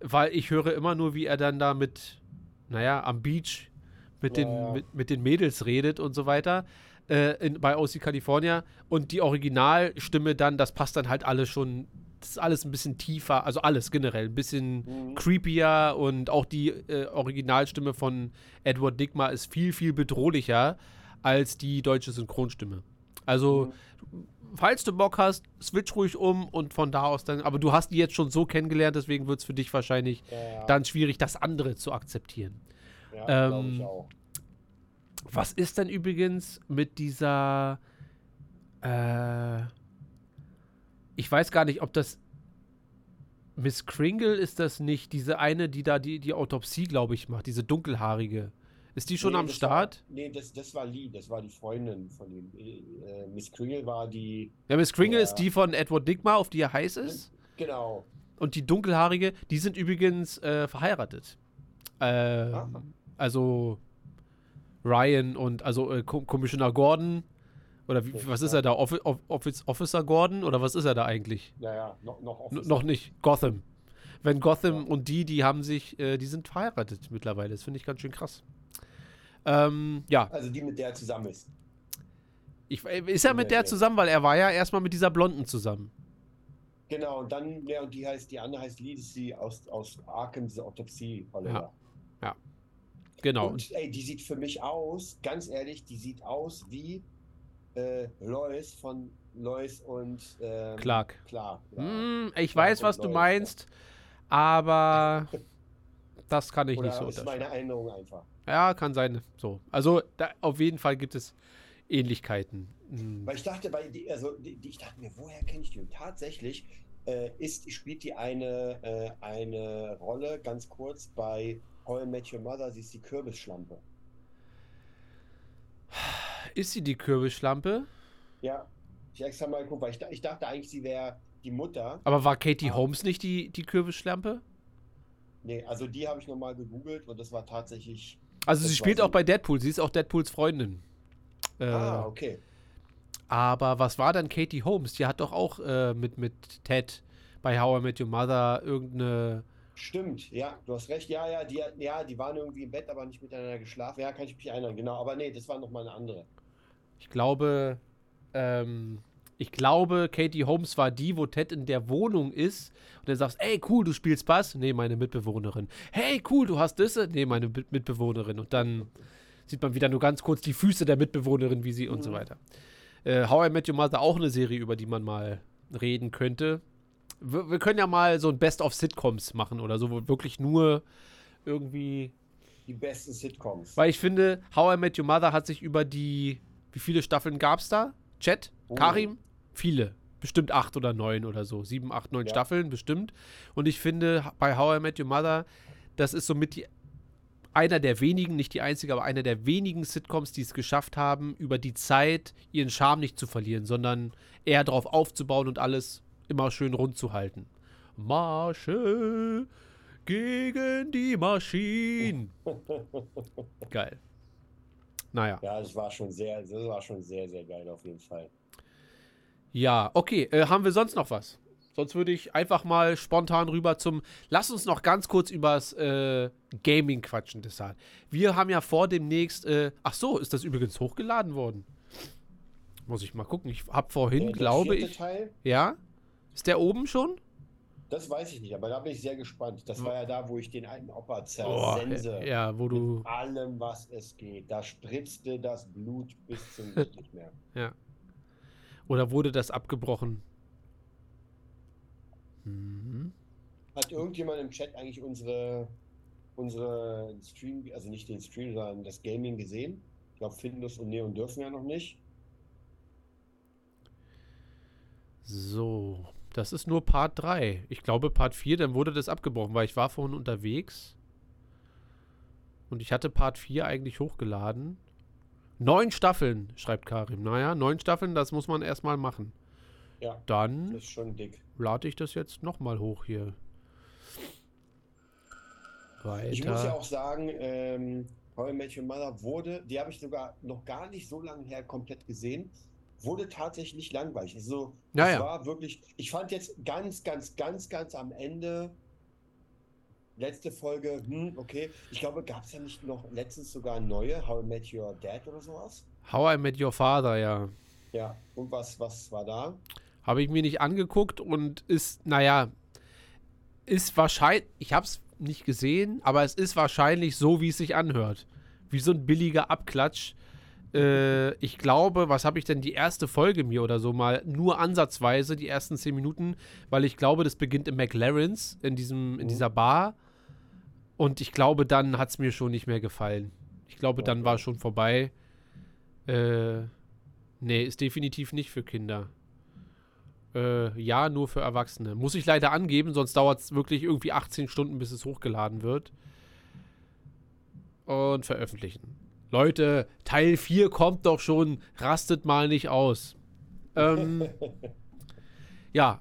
[SPEAKER 1] weil ich höre immer nur, wie er dann da mit, naja, am Beach mit,
[SPEAKER 2] Ja,
[SPEAKER 1] den. Mit, mit den Mädels redet und so weiter. Äh, in, bei OC California und die Originalstimme dann, das passt dann halt alles schon, das ist alles ein bisschen tiefer, also alles generell, ein bisschen
[SPEAKER 2] Mhm.
[SPEAKER 1] creepier und auch die äh, Originalstimme von Edward Digma ist viel, viel bedrohlicher als die deutsche Synchronstimme. Also, falls du Bock hast, switch ruhig um und von da aus dann, aber du hast die jetzt schon so kennengelernt, deswegen wird es für dich wahrscheinlich
[SPEAKER 2] Ja, ja,
[SPEAKER 1] dann schwierig, das andere zu akzeptieren.
[SPEAKER 2] ja,
[SPEAKER 1] ähm,
[SPEAKER 2] ich auch.
[SPEAKER 1] Was ist denn übrigens mit dieser, äh, ich weiß gar nicht, ob das Miss Kringle ist das nicht, diese eine, die da die, die Autopsie, glaube ich, macht, diese dunkelhaarige. Ist die schon
[SPEAKER 2] Nee,
[SPEAKER 1] am Start?
[SPEAKER 2] War, nee, das, das war Lee, das war die Freundin von ihm. Äh, Miss Kringle war die,
[SPEAKER 1] Ja, Miss Kringle
[SPEAKER 2] Ja.
[SPEAKER 1] ist die von Edward Digma, auf die er heiß ist.
[SPEAKER 2] genau.
[SPEAKER 1] Und die dunkelhaarige, die sind übrigens äh, verheiratet. Ähm,
[SPEAKER 2] Ah.
[SPEAKER 1] Also Ryan und also äh, Co- Commissioner Gordon. Oder wie,
[SPEAKER 2] Ja,
[SPEAKER 1] was ist
[SPEAKER 2] ja.
[SPEAKER 1] er da? Offi Off Office Officer Gordon? Oder was ist er da eigentlich?
[SPEAKER 2] Naja, noch, noch
[SPEAKER 1] N
[SPEAKER 2] Officer.
[SPEAKER 1] noch nicht. Gotham. Wenn Gotham
[SPEAKER 2] Ja.
[SPEAKER 1] und die, die haben sich, äh, die sind verheiratet mittlerweile. Das finde ich ganz schön krass. Ähm, ja,
[SPEAKER 2] Also die, mit der er zusammen ist.
[SPEAKER 1] ich, äh, ist er mit der zusammen, weil er war ja erstmal mit dieser Blonden zusammen.
[SPEAKER 2] Genau, und dann, ja, und die heißt, die andere heißt Lee, das ist die aus, aus Arkham, diese Autopsie-Rolle.
[SPEAKER 1] Ja. Genau.
[SPEAKER 2] Und ey, die sieht für mich aus, ganz ehrlich, die sieht aus wie äh, Lois von Lois und ähm,
[SPEAKER 1] Clark.
[SPEAKER 2] Clark. Ja.
[SPEAKER 1] Hm, ich
[SPEAKER 2] Clark
[SPEAKER 1] weiß, was du
[SPEAKER 2] Lois,
[SPEAKER 1] meinst, aber <laughs> das kann ich
[SPEAKER 2] Oder
[SPEAKER 1] nicht so
[SPEAKER 2] ist
[SPEAKER 1] unterscheiden.
[SPEAKER 2] meine Erinnerung einfach.
[SPEAKER 1] Ja, kann sein. So. Also, da, auf jeden Fall gibt es Ähnlichkeiten. Hm.
[SPEAKER 2] Weil ich dachte, bei die, also die, ich dachte mir, woher kenne ich die? Und tatsächlich äh, ist, spielt die eine, äh, eine Rolle, ganz kurz, bei How I Met Your Mother, sie ist die Kürbisschlampe.
[SPEAKER 1] Ist sie die Kürbisschlampe?
[SPEAKER 2] Ja, ich extra mal geguckt, weil ich, ich dachte eigentlich, sie wäre die Mutter.
[SPEAKER 1] Aber war Katie
[SPEAKER 2] Ah.
[SPEAKER 1] Holmes nicht die, die Kürbisschlampe?
[SPEAKER 2] Nee, also die habe ich nochmal gegoogelt und das war tatsächlich.
[SPEAKER 1] Also sie spielt auch bei Deadpool. Sie ist auch Deadpools Freundin. Äh,
[SPEAKER 2] ah, okay.
[SPEAKER 1] Aber was war dann Katie Holmes? Die hat doch auch äh, mit, mit Ted bei How I Met Your Mother irgendeine...
[SPEAKER 2] Stimmt, ja, du hast recht. Ja, ja, die, ja, die waren irgendwie im Bett, aber nicht miteinander geschlafen. Ja, kann ich mich erinnern, genau. Aber nee, das war nochmal eine andere.
[SPEAKER 1] Ich glaube, ähm, ich glaube, Katie Holmes war die, wo Ted in der Wohnung ist und dann sagst, ey, cool, du spielst Bass? Nee, meine Mitbewohnerin. Hey, cool, du hast das? Nee, meine Mit- Mitbewohnerin. Und dann sieht man wieder nur ganz kurz die Füße der Mitbewohnerin, wie sie und so weiter. Äh, How I Met Your Mother auch eine Serie, über die man mal reden könnte. Wir, wir können ja mal so ein Best of Sitcoms machen oder so, wo wirklich nur irgendwie
[SPEAKER 2] Die besten Sitcoms.
[SPEAKER 1] weil ich finde, How I Met Your Mother hat sich über die Wie viele Staffeln gab's da? Chat?
[SPEAKER 2] Oh.
[SPEAKER 1] Karim? Viele. Bestimmt acht oder neun oder so. Sieben, acht, neun
[SPEAKER 2] Ja.
[SPEAKER 1] Staffeln, bestimmt. Und ich finde, bei How I Met Your Mother, das ist somit die, einer der wenigen, nicht die einzige, aber einer der wenigen Sitcoms, die es geschafft haben, über die Zeit ihren Charme nicht zu verlieren, sondern eher darauf aufzubauen und alles immer schön rund zu halten. Marsche gegen die Maschinen. <laughs> Geil. Naja.
[SPEAKER 2] Ja, das war schon sehr, das war schon sehr, sehr geil auf jeden Fall.
[SPEAKER 1] Ja, okay. Äh, haben wir sonst noch was? Sonst würde ich einfach mal spontan rüber zum. Lass uns noch ganz kurz übers äh, Gaming quatschen, Desart. Wir haben ja vor demnächst. Äh, ach so, ist das übrigens hochgeladen worden? Muss ich mal gucken. Ich habe vorhin,
[SPEAKER 2] der
[SPEAKER 1] glaube ich.
[SPEAKER 2] Teil,
[SPEAKER 1] Ja? Ist der oben schon?
[SPEAKER 2] das weiß ich nicht, aber da bin ich sehr gespannt. Das war ja da, wo ich den alten Opa
[SPEAKER 1] Oh,
[SPEAKER 2] zersense.
[SPEAKER 1] ja, wo du.
[SPEAKER 2] Mit allem, was es geht. Da spritzte das Blut bis zum nicht mehr. <laughs>
[SPEAKER 1] Ja. Oder wurde das abgebrochen? Mhm.
[SPEAKER 2] Hat irgendjemand im Chat eigentlich unsere, unsere Stream, also nicht den Stream, sondern das Gaming gesehen? Ich glaube, Findus und Neon dürfen ja noch nicht.
[SPEAKER 1] So, das ist nur Part 3. Ich glaube Part 4, dann wurde das abgebrochen, weil ich war vorhin unterwegs. Und ich hatte Part 4 eigentlich hochgeladen. Neun Staffeln, schreibt Karim. Naja, neun Staffeln, das muss man erstmal machen.
[SPEAKER 2] Ja,
[SPEAKER 1] Dann
[SPEAKER 2] das ist schon dick.
[SPEAKER 1] lade ich das jetzt nochmal hoch hier. Weiter.
[SPEAKER 2] Ich muss ja auch sagen, ähm, How I Met Your Mother wurde, die habe ich sogar noch gar nicht so lange her komplett gesehen, wurde tatsächlich nicht langweilig. Also,
[SPEAKER 1] Ja,
[SPEAKER 2] es
[SPEAKER 1] ja.
[SPEAKER 2] war wirklich, ich fand jetzt ganz, ganz, ganz, ganz am Ende, letzte Folge, hm, okay, ich glaube, gab es ja nicht noch letztens sogar neue, How I Met Your Dad oder sowas?
[SPEAKER 1] How I Met Your Father, ja.
[SPEAKER 2] Ja, und was, was war da?
[SPEAKER 1] Habe ich mir nicht angeguckt und ist, naja, ist wahrscheinlich, ich habe es nicht gesehen, aber es ist wahrscheinlich so, wie es sich anhört. Wie so ein billiger Abklatsch. Äh, ich glaube, was habe ich denn die erste Folge mir oder so mal, nur ansatzweise, die ersten zehn Minuten, weil ich glaube, das beginnt im McLaren's, in, diesem, in
[SPEAKER 2] Mhm.
[SPEAKER 1] dieser Bar. Und ich glaube, dann hat es mir schon nicht mehr gefallen. Ich glaube, dann war schon vorbei. Äh, nee, ist definitiv nicht für Kinder. Äh, ja, nur für Erwachsene. Muss ich leider angeben, sonst dauert es wirklich irgendwie 18 Stunden, bis es hochgeladen wird. Und veröffentlichen. Leute, Teil 4 kommt doch schon. Rastet mal nicht aus. Ähm, <laughs> ja.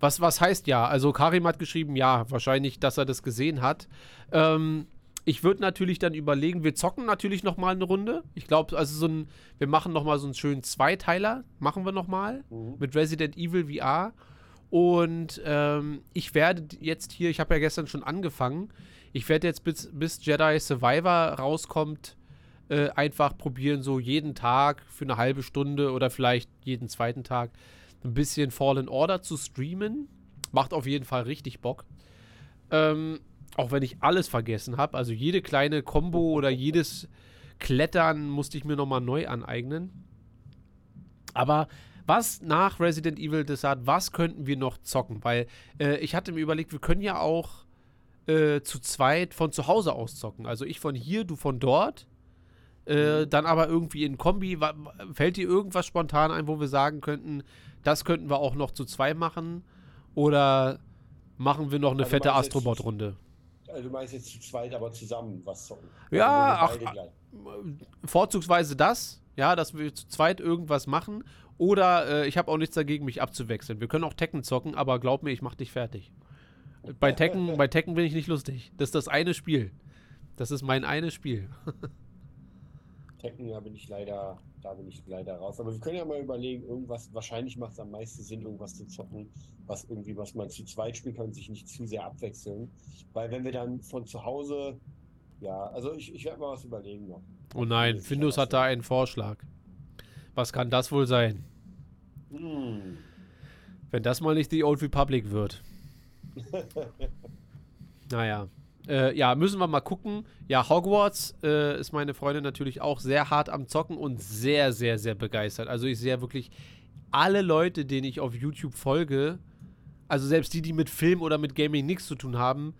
[SPEAKER 1] Was, was heißt ja? Also Karim hat geschrieben, ja, wahrscheinlich, dass er das gesehen hat. Ähm, ich würde natürlich dann überlegen, wir zocken natürlich noch mal eine Runde. Ich glaube, also so ein, wir machen noch mal so einen schönen Zweiteiler, machen wir noch mal
[SPEAKER 2] Mhm.
[SPEAKER 1] mit Resident Evil VR. Und ähm, ich werde jetzt hier, ich habe ja gestern schon angefangen, ich werde jetzt bis, bis Jedi Survivor rauskommt, äh, einfach probieren, so jeden Tag für eine halbe Stunde oder vielleicht jeden zweiten Tag ein bisschen Fallen Order zu streamen. Macht auf jeden Fall richtig Bock. Ähm, auch wenn ich alles vergessen habe. Also jede kleine Combo oder jedes Klettern musste ich mir nochmal neu aneignen. Aber was nach Resident Evil Desert, was könnten wir noch zocken? Weil äh, ich hatte mir überlegt, wir können ja auch äh, zu zweit von zu Hause aus zocken. Also ich von hier, du von dort. Äh, dann aber irgendwie in Kombi. Fällt dir irgendwas spontan ein, wo wir sagen könnten, das könnten wir auch noch zu zwei machen? Oder machen wir noch eine
[SPEAKER 2] Also
[SPEAKER 1] fette Astrobot-Runde?
[SPEAKER 2] Also du meinst jetzt zu zweit, aber zusammen was zocken.
[SPEAKER 1] Ja,
[SPEAKER 2] Also, wir
[SPEAKER 1] ach,
[SPEAKER 2] gleich-
[SPEAKER 1] Vorzugsweise das, ja, dass wir zu zweit irgendwas machen. Oder äh, ich habe auch nichts dagegen, mich abzuwechseln. Wir können auch Tekken zocken, aber glaub mir, ich mach dich fertig. Bei Tekken, <laughs> bei Tekken bin ich nicht lustig. Das ist das eine Spiel. Das ist mein eines Spiel. <laughs>
[SPEAKER 2] Tekken, da bin ich leider, da bin ich leider raus. Aber wir können ja mal überlegen, irgendwas, wahrscheinlich macht es am meisten Sinn, irgendwas zu zocken, was irgendwie, was man zu zweit spielen kann sich nicht zu sehr abwechseln. Weil wenn wir dann von zu Hause, ja, also ich, ich werde mal was überlegen noch.
[SPEAKER 1] Oh nein, Findus hat da einen Vorschlag. Was kann das wohl sein?
[SPEAKER 2] Hm.
[SPEAKER 1] Wenn das mal nicht die Old Republic wird. <laughs> naja. Äh, ja, müssen wir mal gucken. Ja, Hogwarts äh, ist meine Freundin natürlich auch sehr hart am Zocken und sehr, sehr, sehr begeistert. Also ich sehe wirklich alle Leute, denen ich auf YouTube folge, also selbst die, die mit Film oder mit Gaming nichts zu tun haben,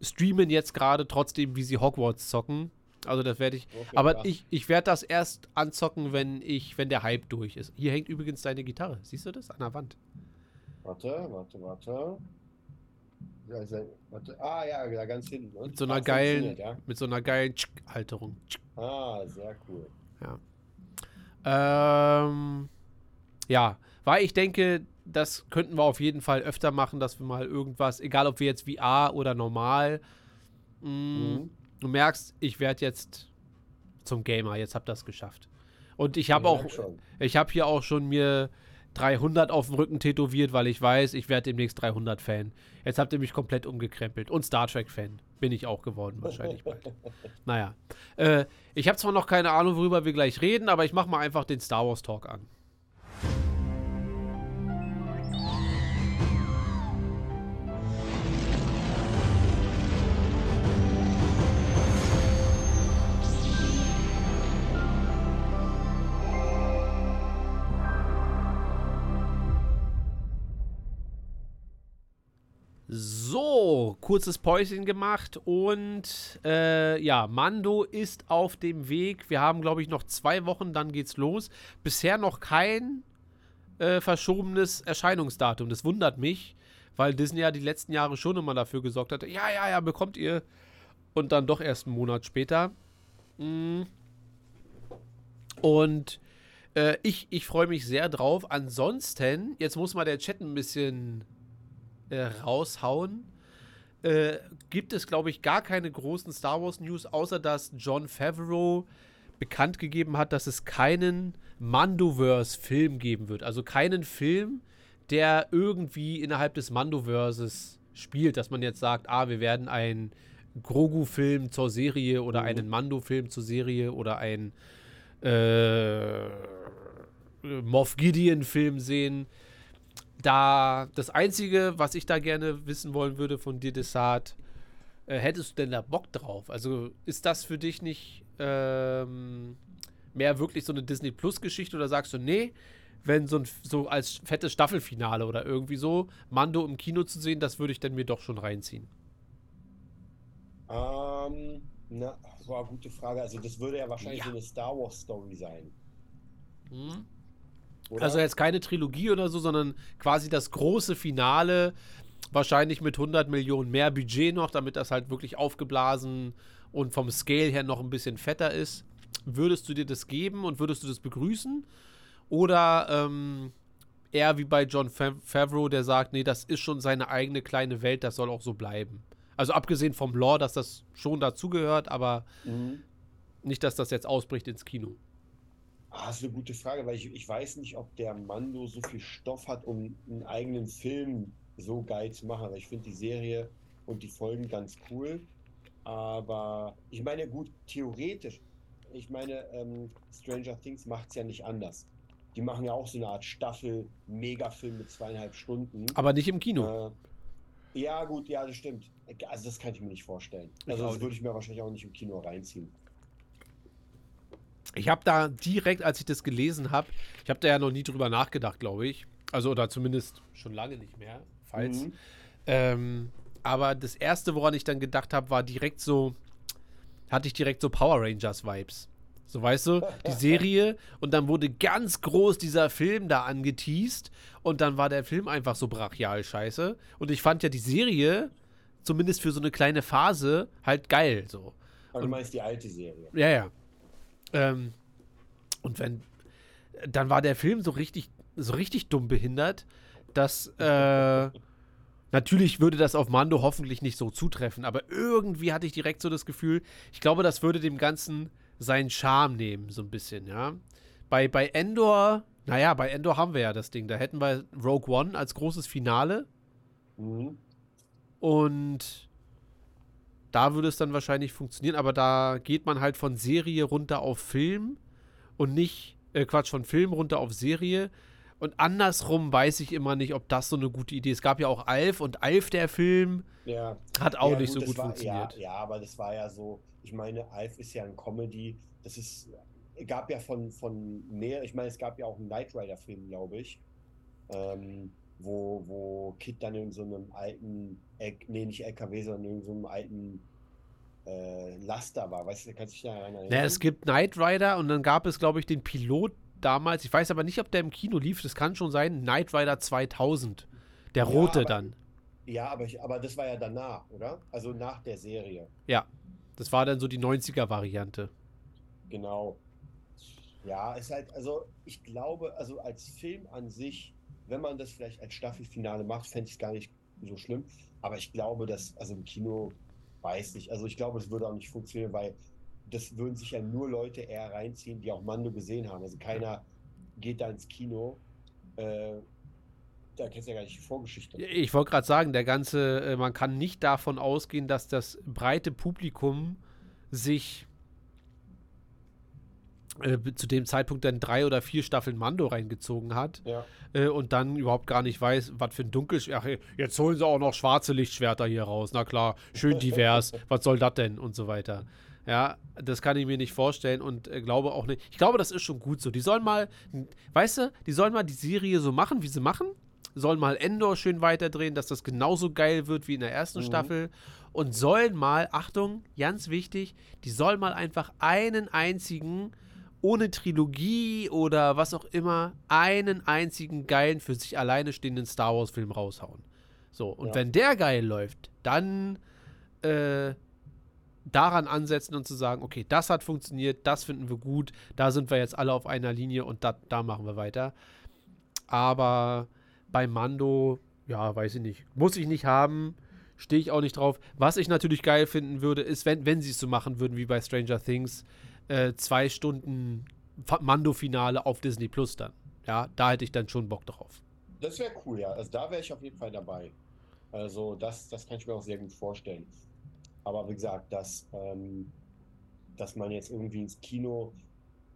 [SPEAKER 1] streamen jetzt gerade trotzdem, wie sie Hogwarts zocken. Also das werde ich.
[SPEAKER 2] Okay,
[SPEAKER 1] aber
[SPEAKER 2] krass.
[SPEAKER 1] ich, ich werde das erst anzocken, wenn ich, wenn der Hype durch ist. Hier hängt übrigens deine Gitarre. Siehst du das? An der Wand.
[SPEAKER 2] Warte, warte, warte. Ja, warte. Ah ja, ganz hinten. ne?
[SPEAKER 1] Mit so einer geilen,
[SPEAKER 2] funktioniert,
[SPEAKER 1] mit so einer geilen Halterung.
[SPEAKER 2] Ja? Ah, sehr cool.
[SPEAKER 1] Ähm, ja, weil ich denke, das könnten wir auf jeden Fall öfter machen, dass wir mal irgendwas, egal ob wir jetzt VR oder normal, mh,
[SPEAKER 2] Mhm.
[SPEAKER 1] du merkst, ich werde jetzt zum Gamer, jetzt hab das geschafft. Und ich habe auch, ich habe hier auch schon mir 300 auf dem Rücken tätowiert, weil ich weiß, ich werde demnächst 300 Fan. Jetzt habt ihr mich komplett umgekrempelt. Und Star Trek Fan bin ich auch geworden, wahrscheinlich bald. <laughs> Naja. Äh, ich habe zwar noch keine Ahnung, worüber wir gleich reden, aber ich mache mal einfach den Star Wars Talk an. Kurzes Päuschen gemacht und äh, ja, Mando ist auf dem Weg. Wir haben, glaube ich, noch zwei Wochen, dann geht's los. Bisher noch kein äh, verschobenes Erscheinungsdatum. Das wundert mich, weil Disney ja die letzten Jahre schon immer dafür gesorgt hatte. Ja, ja, ja, bekommt ihr. Und dann doch erst einen Monat später. Mm. Und äh, ich, ich freue mich sehr drauf. Ansonsten, jetzt muss mal der Chat ein bisschen äh, raushauen. Äh, gibt es, glaube ich, gar keine großen Star Wars News, außer dass John Favreau bekannt gegeben hat, dass es keinen Mandoverse-Film geben wird. Also keinen Film, der irgendwie innerhalb des Mandoverses spielt, dass man jetzt sagt, ah, wir werden einen Grogu-Film zur Serie oder einen Mando-Film zur Serie oder einen äh, Moff Gideon-Film sehen da das Einzige, was ich da gerne wissen wollen würde von dir, Desart, äh, hättest du denn da Bock drauf? Also ist das für dich nicht ähm, mehr wirklich so eine Disney Plus Geschichte oder sagst du, nee, wenn so ein so als fettes Staffelfinale oder irgendwie so Mando im Kino zu sehen, das würde ich dann mir doch schon reinziehen.
[SPEAKER 2] Ähm, na, war gute Frage. Also das würde ja wahrscheinlich
[SPEAKER 1] Ja.
[SPEAKER 2] so eine Star Wars Story sein.
[SPEAKER 1] Hm?
[SPEAKER 2] Oder?
[SPEAKER 1] Also jetzt keine Trilogie oder so, sondern quasi das große Finale, wahrscheinlich mit 100 Millionen mehr Budget noch, damit das halt wirklich aufgeblasen und vom Scale her noch ein bisschen fetter ist. Würdest du dir das geben und würdest du das begrüßen? Oder ähm, eher wie bei John Fav Favreau, der sagt, nee, das ist schon seine eigene kleine Welt, das soll auch so bleiben. Also abgesehen vom Lore, dass das schon dazugehört, aber
[SPEAKER 2] Mhm.
[SPEAKER 1] nicht, dass das jetzt ausbricht ins Kino.
[SPEAKER 2] Ah, das ist eine gute Frage, weil ich, ich weiß nicht, ob der Mando so viel Stoff hat, um einen eigenen Film so geil zu machen. Aber ich finde die Serie und die Folgen ganz cool. Aber ich meine, gut, theoretisch, ich meine, ähm, Stranger Things macht es ja nicht anders. Die machen ja auch so eine Art Staffel-Megafilm mit zweieinhalb Stunden.
[SPEAKER 1] Aber nicht im Kino.
[SPEAKER 2] Äh, ja, gut, ja, das stimmt. Also das kann ich mir nicht vorstellen. Also das würde ich mir wahrscheinlich auch nicht im Kino reinziehen.
[SPEAKER 1] Ich habe da direkt, als ich das gelesen habe, ich habe da ja noch nie drüber nachgedacht, glaube ich. Also, oder zumindest schon lange nicht mehr, falls.
[SPEAKER 2] Mhm.
[SPEAKER 1] Ähm, aber das erste, woran ich dann gedacht habe, war direkt so, hatte ich direkt so Power Rangers Vibes. So, weißt du, die <laughs> Serie und dann wurde ganz groß dieser Film da angeteased und dann war der Film einfach so brachial scheiße. Und ich fand ja die Serie, zumindest für so eine kleine Phase, halt geil, so.
[SPEAKER 2] Aber du meinst die alte Serie.
[SPEAKER 1] Ja, ja. Ähm, und wenn, dann war der Film so richtig, so richtig dumm behindert, dass, äh, <laughs> natürlich würde das auf Mando hoffentlich nicht so zutreffen, aber irgendwie hatte ich direkt so das Gefühl, ich glaube, das würde dem Ganzen seinen Charme nehmen, so ein bisschen, ja. Bei, bei Endor, naja, bei Endor haben wir ja das Ding, da hätten wir Rogue One als großes Finale
[SPEAKER 2] Mhm.
[SPEAKER 1] und da würde es dann wahrscheinlich funktionieren, aber da geht man halt von Serie runter auf Film und nicht, äh, Quatsch, von Film runter auf Serie. Und andersrum weiß ich immer nicht, ob das so eine gute Idee ist. Es gab ja auch Alf und Alf, der Film,
[SPEAKER 2] Ja.
[SPEAKER 1] hat auch
[SPEAKER 2] Ja,
[SPEAKER 1] nicht so
[SPEAKER 2] das
[SPEAKER 1] gut
[SPEAKER 2] war,
[SPEAKER 1] funktioniert.
[SPEAKER 2] Ja, ja, aber das war ja so, ich meine, Alf ist ja ein Comedy, das ist, gab ja von, von mehr, ich meine, es gab ja auch einen Knight Rider-Film, glaube ich, ähm, wo, wo Kid dann in so einem alten, nee, nicht LKW, sondern in so einem alten äh, Laster war. Weißt du, kannst du dich daran erinnern?
[SPEAKER 1] Naja, es gibt Knight Rider und dann gab es, glaube ich, den Pilot damals. Ich weiß aber nicht, ob der im Kino lief. Das kann schon sein. Knight Rider 2000. Der
[SPEAKER 2] Ja,
[SPEAKER 1] rote
[SPEAKER 2] aber-
[SPEAKER 1] dann.
[SPEAKER 2] Ja, aber, ich, aber das war ja danach, oder? Also nach der Serie.
[SPEAKER 1] Ja. Das war dann so die 90er-Variante.
[SPEAKER 2] Genau. Ja, ist halt, also ich glaube, also als Film an sich, wenn man das vielleicht als Staffelfinale macht, fände ich es gar nicht so schlimm. Aber ich glaube, dass, also im Kino, weiß nicht, also ich glaube, das würde auch nicht funktionieren, weil das würden sich ja nur Leute eher reinziehen, die auch Mando gesehen haben. Also keiner geht da ins Kino. Äh, da kennst du ja gar nicht die Vorgeschichte.
[SPEAKER 1] Ich wollte gerade sagen, der ganze, äh, man kann nicht davon ausgehen, dass das breite Publikum sich äh, zu dem Zeitpunkt dann drei oder vier Staffeln Mando reingezogen hat
[SPEAKER 2] Ja.
[SPEAKER 1] äh, und dann überhaupt gar nicht weiß, was für ein Dunkelschwert. Ach, jetzt holen sie auch noch schwarze Lichtschwerter hier raus. Na klar, schön divers. <laughs> was soll das denn? Und so weiter. Ja, das kann ich mir nicht vorstellen und äh, glaube auch nicht. Ich glaube, das ist schon gut so. Die sollen mal, weißt du, die sollen mal die Serie so machen, wie sie machen. Sollen mal Endor schön weiterdrehen, dass das genauso geil wird wie in der ersten
[SPEAKER 2] Mhm.
[SPEAKER 1] Staffel. Und sollen mal, Achtung, ganz wichtig, die sollen mal einfach einen einzigen, ohne Trilogie oder was auch immer, einen einzigen geilen, für sich alleine stehenden Star Wars-Film raushauen. So, und
[SPEAKER 2] Ja.
[SPEAKER 1] wenn der geil läuft, dann äh, daran ansetzen und zu sagen, okay, das hat funktioniert, das finden wir gut, da sind wir jetzt alle auf einer Linie und da, da machen wir weiter. Aber bei Mando, ja, weiß ich nicht, muss ich nicht haben, stehe ich auch nicht drauf. Was ich natürlich geil finden würde, ist, wenn, wenn sie es so machen würden wie bei Stranger Things, äh, zwei Stunden Mando-Finale auf Disney Plus dann. Ja, da hätte ich dann schon Bock drauf.
[SPEAKER 2] Das wäre cool, ja. Also da wäre ich auf jeden Fall dabei. Also das, das kann ich mir auch sehr gut vorstellen. Aber wie gesagt, dass, ähm, dass man jetzt irgendwie ins Kino.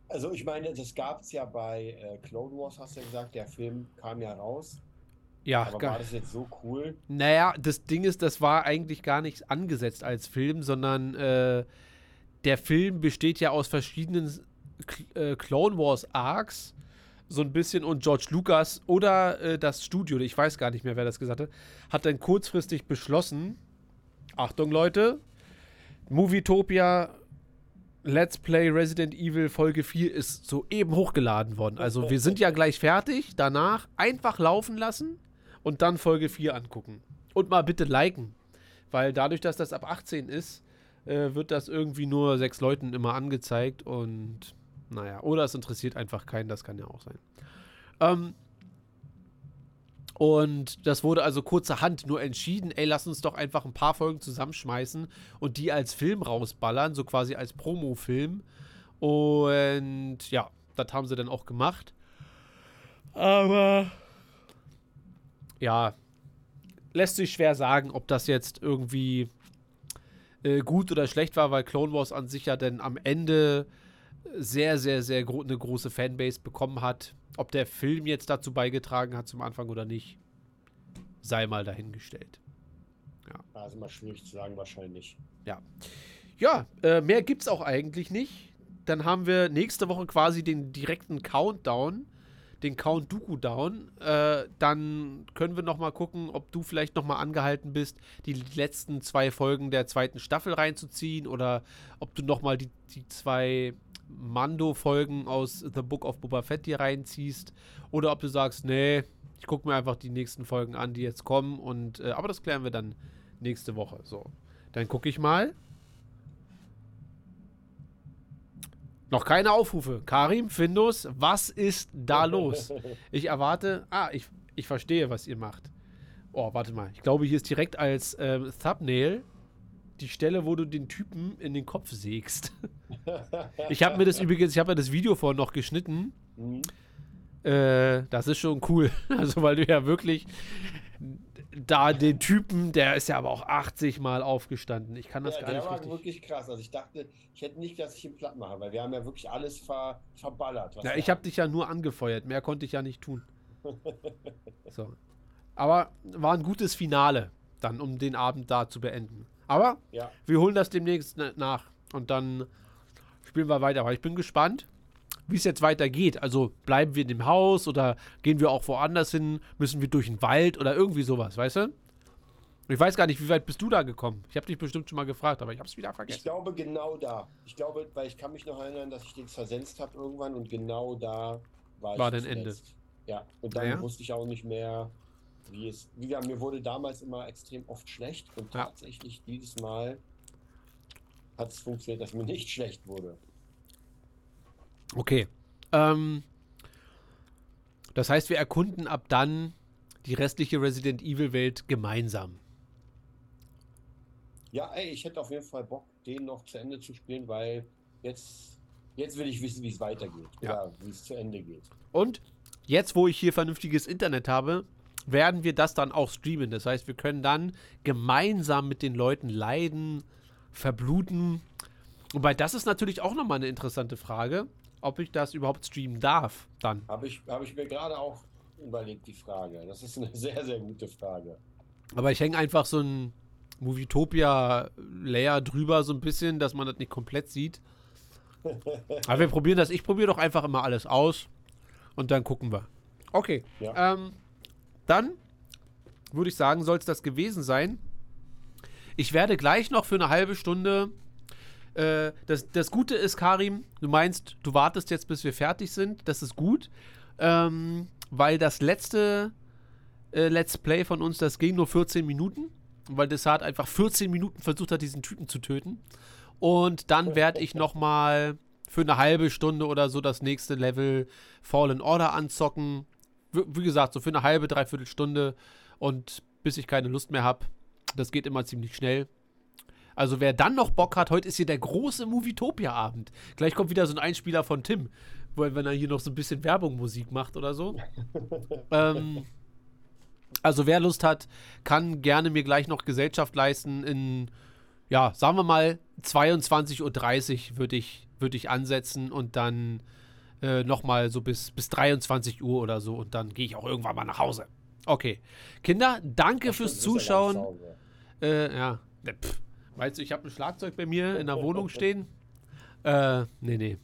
[SPEAKER 2] Also ich meine, das gab es ja bei äh, Clone Wars, hast du ja gesagt, der Film kam ja raus.
[SPEAKER 1] Ja,
[SPEAKER 2] Aber war das jetzt so cool?
[SPEAKER 1] Naja, das Ding ist, das war eigentlich gar nicht angesetzt als Film, sondern äh, der Film besteht ja aus verschiedenen äh, Clone Wars Arcs, so ein bisschen und George Lucas oder äh, das Studio, ich weiß gar nicht mehr, wer das gesagt hat, hat dann kurzfristig beschlossen, Achtung Leute, Movietopia Let's Play Resident Evil Folge 4 ist soeben hochgeladen worden. Also wir sind ja gleich fertig, danach einfach laufen lassen und dann Folge 4 angucken. Und mal bitte liken. Weil dadurch, dass das ab 18 ist, äh, wird das irgendwie nur sechs Leuten immer angezeigt und naja, oder es interessiert einfach keinen, das kann ja auch sein. Ähm, und das wurde also kurzerhand nur entschieden, ey, lass uns doch einfach ein paar Folgen zusammenschmeißen und die als Film rausballern, so quasi als Promo-Film. Und ja, das haben sie dann auch gemacht. Aber ja, lässt sich schwer sagen, ob das jetzt irgendwie äh, gut oder schlecht war, weil Clone Wars an sich ja dann am Ende sehr, sehr, sehr gro eine große Fanbase bekommen hat. Ob der Film jetzt dazu beigetragen hat zum Anfang oder nicht, sei mal dahingestellt.
[SPEAKER 2] Also mal schwierig zu sagen, wahrscheinlich.
[SPEAKER 1] Ja, äh, mehr gibt's auch eigentlich nicht. Dann haben wir nächste Woche quasi den direkten Countdown, den Count Dooku Down. Äh, dann können wir noch mal gucken, ob du vielleicht noch mal angehalten bist, die letzten zwei Folgen der zweiten Staffel reinzuziehen oder ob du noch mal die, die zwei Mando-Folgen aus The Book of Boba Fett dir reinziehst oder ob du sagst, nee, ich gucke mir einfach die nächsten Folgen an, die jetzt kommen und äh, aber das klären wir dann nächste Woche. So, dann gucke ich mal. Noch keine Aufrufe. Karim, Findus, was ist da <laughs> los? Ich erwarte. Ah, ich, ich verstehe, was ihr macht. Oh, warte mal. Ich glaube, hier ist direkt als ähm, Thumbnail die Stelle, wo du den Typen in den Kopf sägst. <laughs> Ich habe mir das übrigens, ich habe ja das Video vorhin noch geschnitten.
[SPEAKER 2] Hm?
[SPEAKER 1] Äh, das ist schon cool. <laughs> Also, weil du ja wirklich da den Typen, der ist ja aber auch 80 Mal aufgestanden. Ich kann das
[SPEAKER 2] Ja,
[SPEAKER 1] gar
[SPEAKER 2] der
[SPEAKER 1] nicht
[SPEAKER 2] war
[SPEAKER 1] richtig.
[SPEAKER 2] wirklich krass. Also ich dachte, ich hätte nicht, dass ich ihn platt mache, weil wir haben ja wirklich alles ver, verballert.
[SPEAKER 1] Ja, ich habe dich ja nur angefeuert. Mehr konnte ich ja nicht tun. <laughs> So. Aber war ein gutes Finale, dann, um den Abend da zu beenden. Aber
[SPEAKER 2] Ja,
[SPEAKER 1] wir holen das demnächst na- nach und dann spielen wir weiter. Aber ich bin gespannt, wie es jetzt weitergeht. Also bleiben wir in dem Haus oder gehen wir auch woanders hin? Müssen wir durch den Wald oder irgendwie sowas, weißt du? Ich weiß gar nicht, wie weit bist du da gekommen? Ich habe dich bestimmt schon mal gefragt, aber ich habe es wieder
[SPEAKER 2] Ich
[SPEAKER 1] vergessen.
[SPEAKER 2] glaube genau da. Ich glaube, weil ich kann mich noch erinnern, dass ich den versenzt habe irgendwann und genau da war,
[SPEAKER 1] War
[SPEAKER 2] ich
[SPEAKER 1] dein Ende.
[SPEAKER 2] Ja, und dann
[SPEAKER 1] ja.
[SPEAKER 2] wusste ich auch nicht mehr, wie es. Wie gesagt, mir wurde damals immer extrem oft schlecht und
[SPEAKER 1] Ja.
[SPEAKER 2] tatsächlich dieses Mal hat es funktioniert, dass mir nicht schlecht wurde.
[SPEAKER 1] Okay. Ähm, das heißt, wir erkunden ab dann die restliche Resident Evil Welt gemeinsam.
[SPEAKER 2] Ja, ey, ich hätte auf jeden Fall Bock, den noch zu Ende zu spielen, weil jetzt, jetzt will ich wissen, wie es weitergeht.
[SPEAKER 1] Ja.
[SPEAKER 2] Wie es zu Ende geht.
[SPEAKER 1] Und jetzt, wo ich hier vernünftiges Internet habe, werden wir das dann auch streamen. Das heißt, wir können dann gemeinsam mit den Leuten leiden, verbluten. Wobei, das ist natürlich auch nochmal eine interessante Frage, ob ich das überhaupt streamen darf dann.
[SPEAKER 2] Habe ich, hab ich mir gerade auch überlegt, die Frage. Das ist eine <laughs> sehr, sehr gute Frage.
[SPEAKER 1] Aber ich hänge einfach so ein Movietopia-Layer drüber, so ein bisschen, dass man das nicht komplett sieht. <laughs> Aber wir probieren das. Ich probiere doch einfach immer alles aus und dann gucken wir. Okay.
[SPEAKER 2] Ja.
[SPEAKER 1] Ähm, dann würde ich sagen, soll es das gewesen sein. Ich werde gleich noch für eine halbe Stunde. Äh, das, das Gute ist, Karim, du meinst, du wartest jetzt, bis wir fertig sind. Das ist gut. Ähm, weil das letzte äh, Let's Play von uns, das ging nur 14 Minuten. Weil Desart einfach 14 Minuten versucht hat, diesen Typen zu töten. Und dann werde ich noch mal für eine halbe Stunde oder so das nächste Level Fallen Order anzocken. Wie, gesagt, so für eine halbe, dreiviertel Stunde. Und bis ich keine Lust mehr habe. Das geht immer ziemlich schnell. Also wer dann noch Bock hat, heute ist hier der große Movietopia-Abend. Gleich kommt wieder so ein Einspieler von Tim, wenn er hier noch so ein bisschen Werbung Musik macht oder so. <laughs> ähm, also wer Lust hat, kann gerne mir gleich noch Gesellschaft leisten in, ja, sagen wir mal 22.30 Uhr würde ich, würd ich ansetzen und dann äh, nochmal so bis, bis 23 Uhr oder so und dann gehe ich auch irgendwann mal nach Hause. Okay. Kinder, danke
[SPEAKER 2] Das
[SPEAKER 1] fürs Zuschauen. Äh, ja. Ne, Pff. Weißt du, ich habe ein Schlagzeug bei mir in der Wohnung <laughs> stehen. Äh, nee, nee.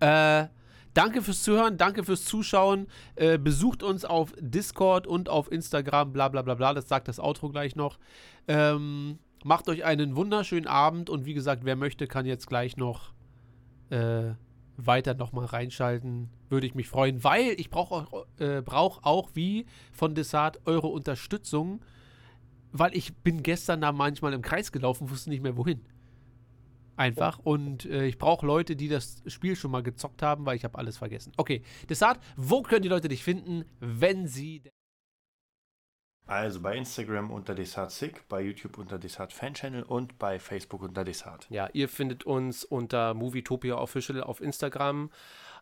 [SPEAKER 1] Äh, danke fürs Zuhören, danke fürs Zuschauen. Äh, besucht uns auf Discord und auf Instagram, bla bla bla bla. Das sagt das Outro gleich noch. Ähm, macht euch einen wunderschönen Abend und wie gesagt, wer möchte, kann jetzt gleich noch äh, weiter nochmal reinschalten. Würde ich mich freuen, weil ich brauche auch, äh, brauch auch, wie von Desart, eure Unterstützung weil ich bin gestern da manchmal im Kreis gelaufen, wusste nicht mehr wohin. Einfach. Und äh, ich brauche Leute, die das Spiel schon mal gezockt haben, weil ich habe alles vergessen. Okay, Desart, wo können die Leute dich finden, wenn sie...
[SPEAKER 8] Also bei Instagram unter DesartSick, bei YouTube unter Desart Fan Channel und bei Facebook unter Desart.
[SPEAKER 9] Ja, ihr findet uns unter Movietopia Official auf Instagram,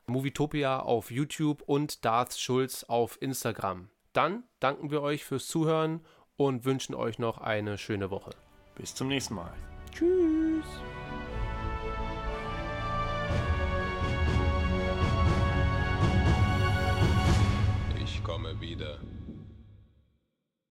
[SPEAKER 9] Movietopia auf YouTube und Darth Schulz auf Instagram. Dann danken wir euch fürs Zuhören und wünschen euch noch eine schöne Woche.
[SPEAKER 8] Bis zum nächsten Mal.
[SPEAKER 1] Tschüss.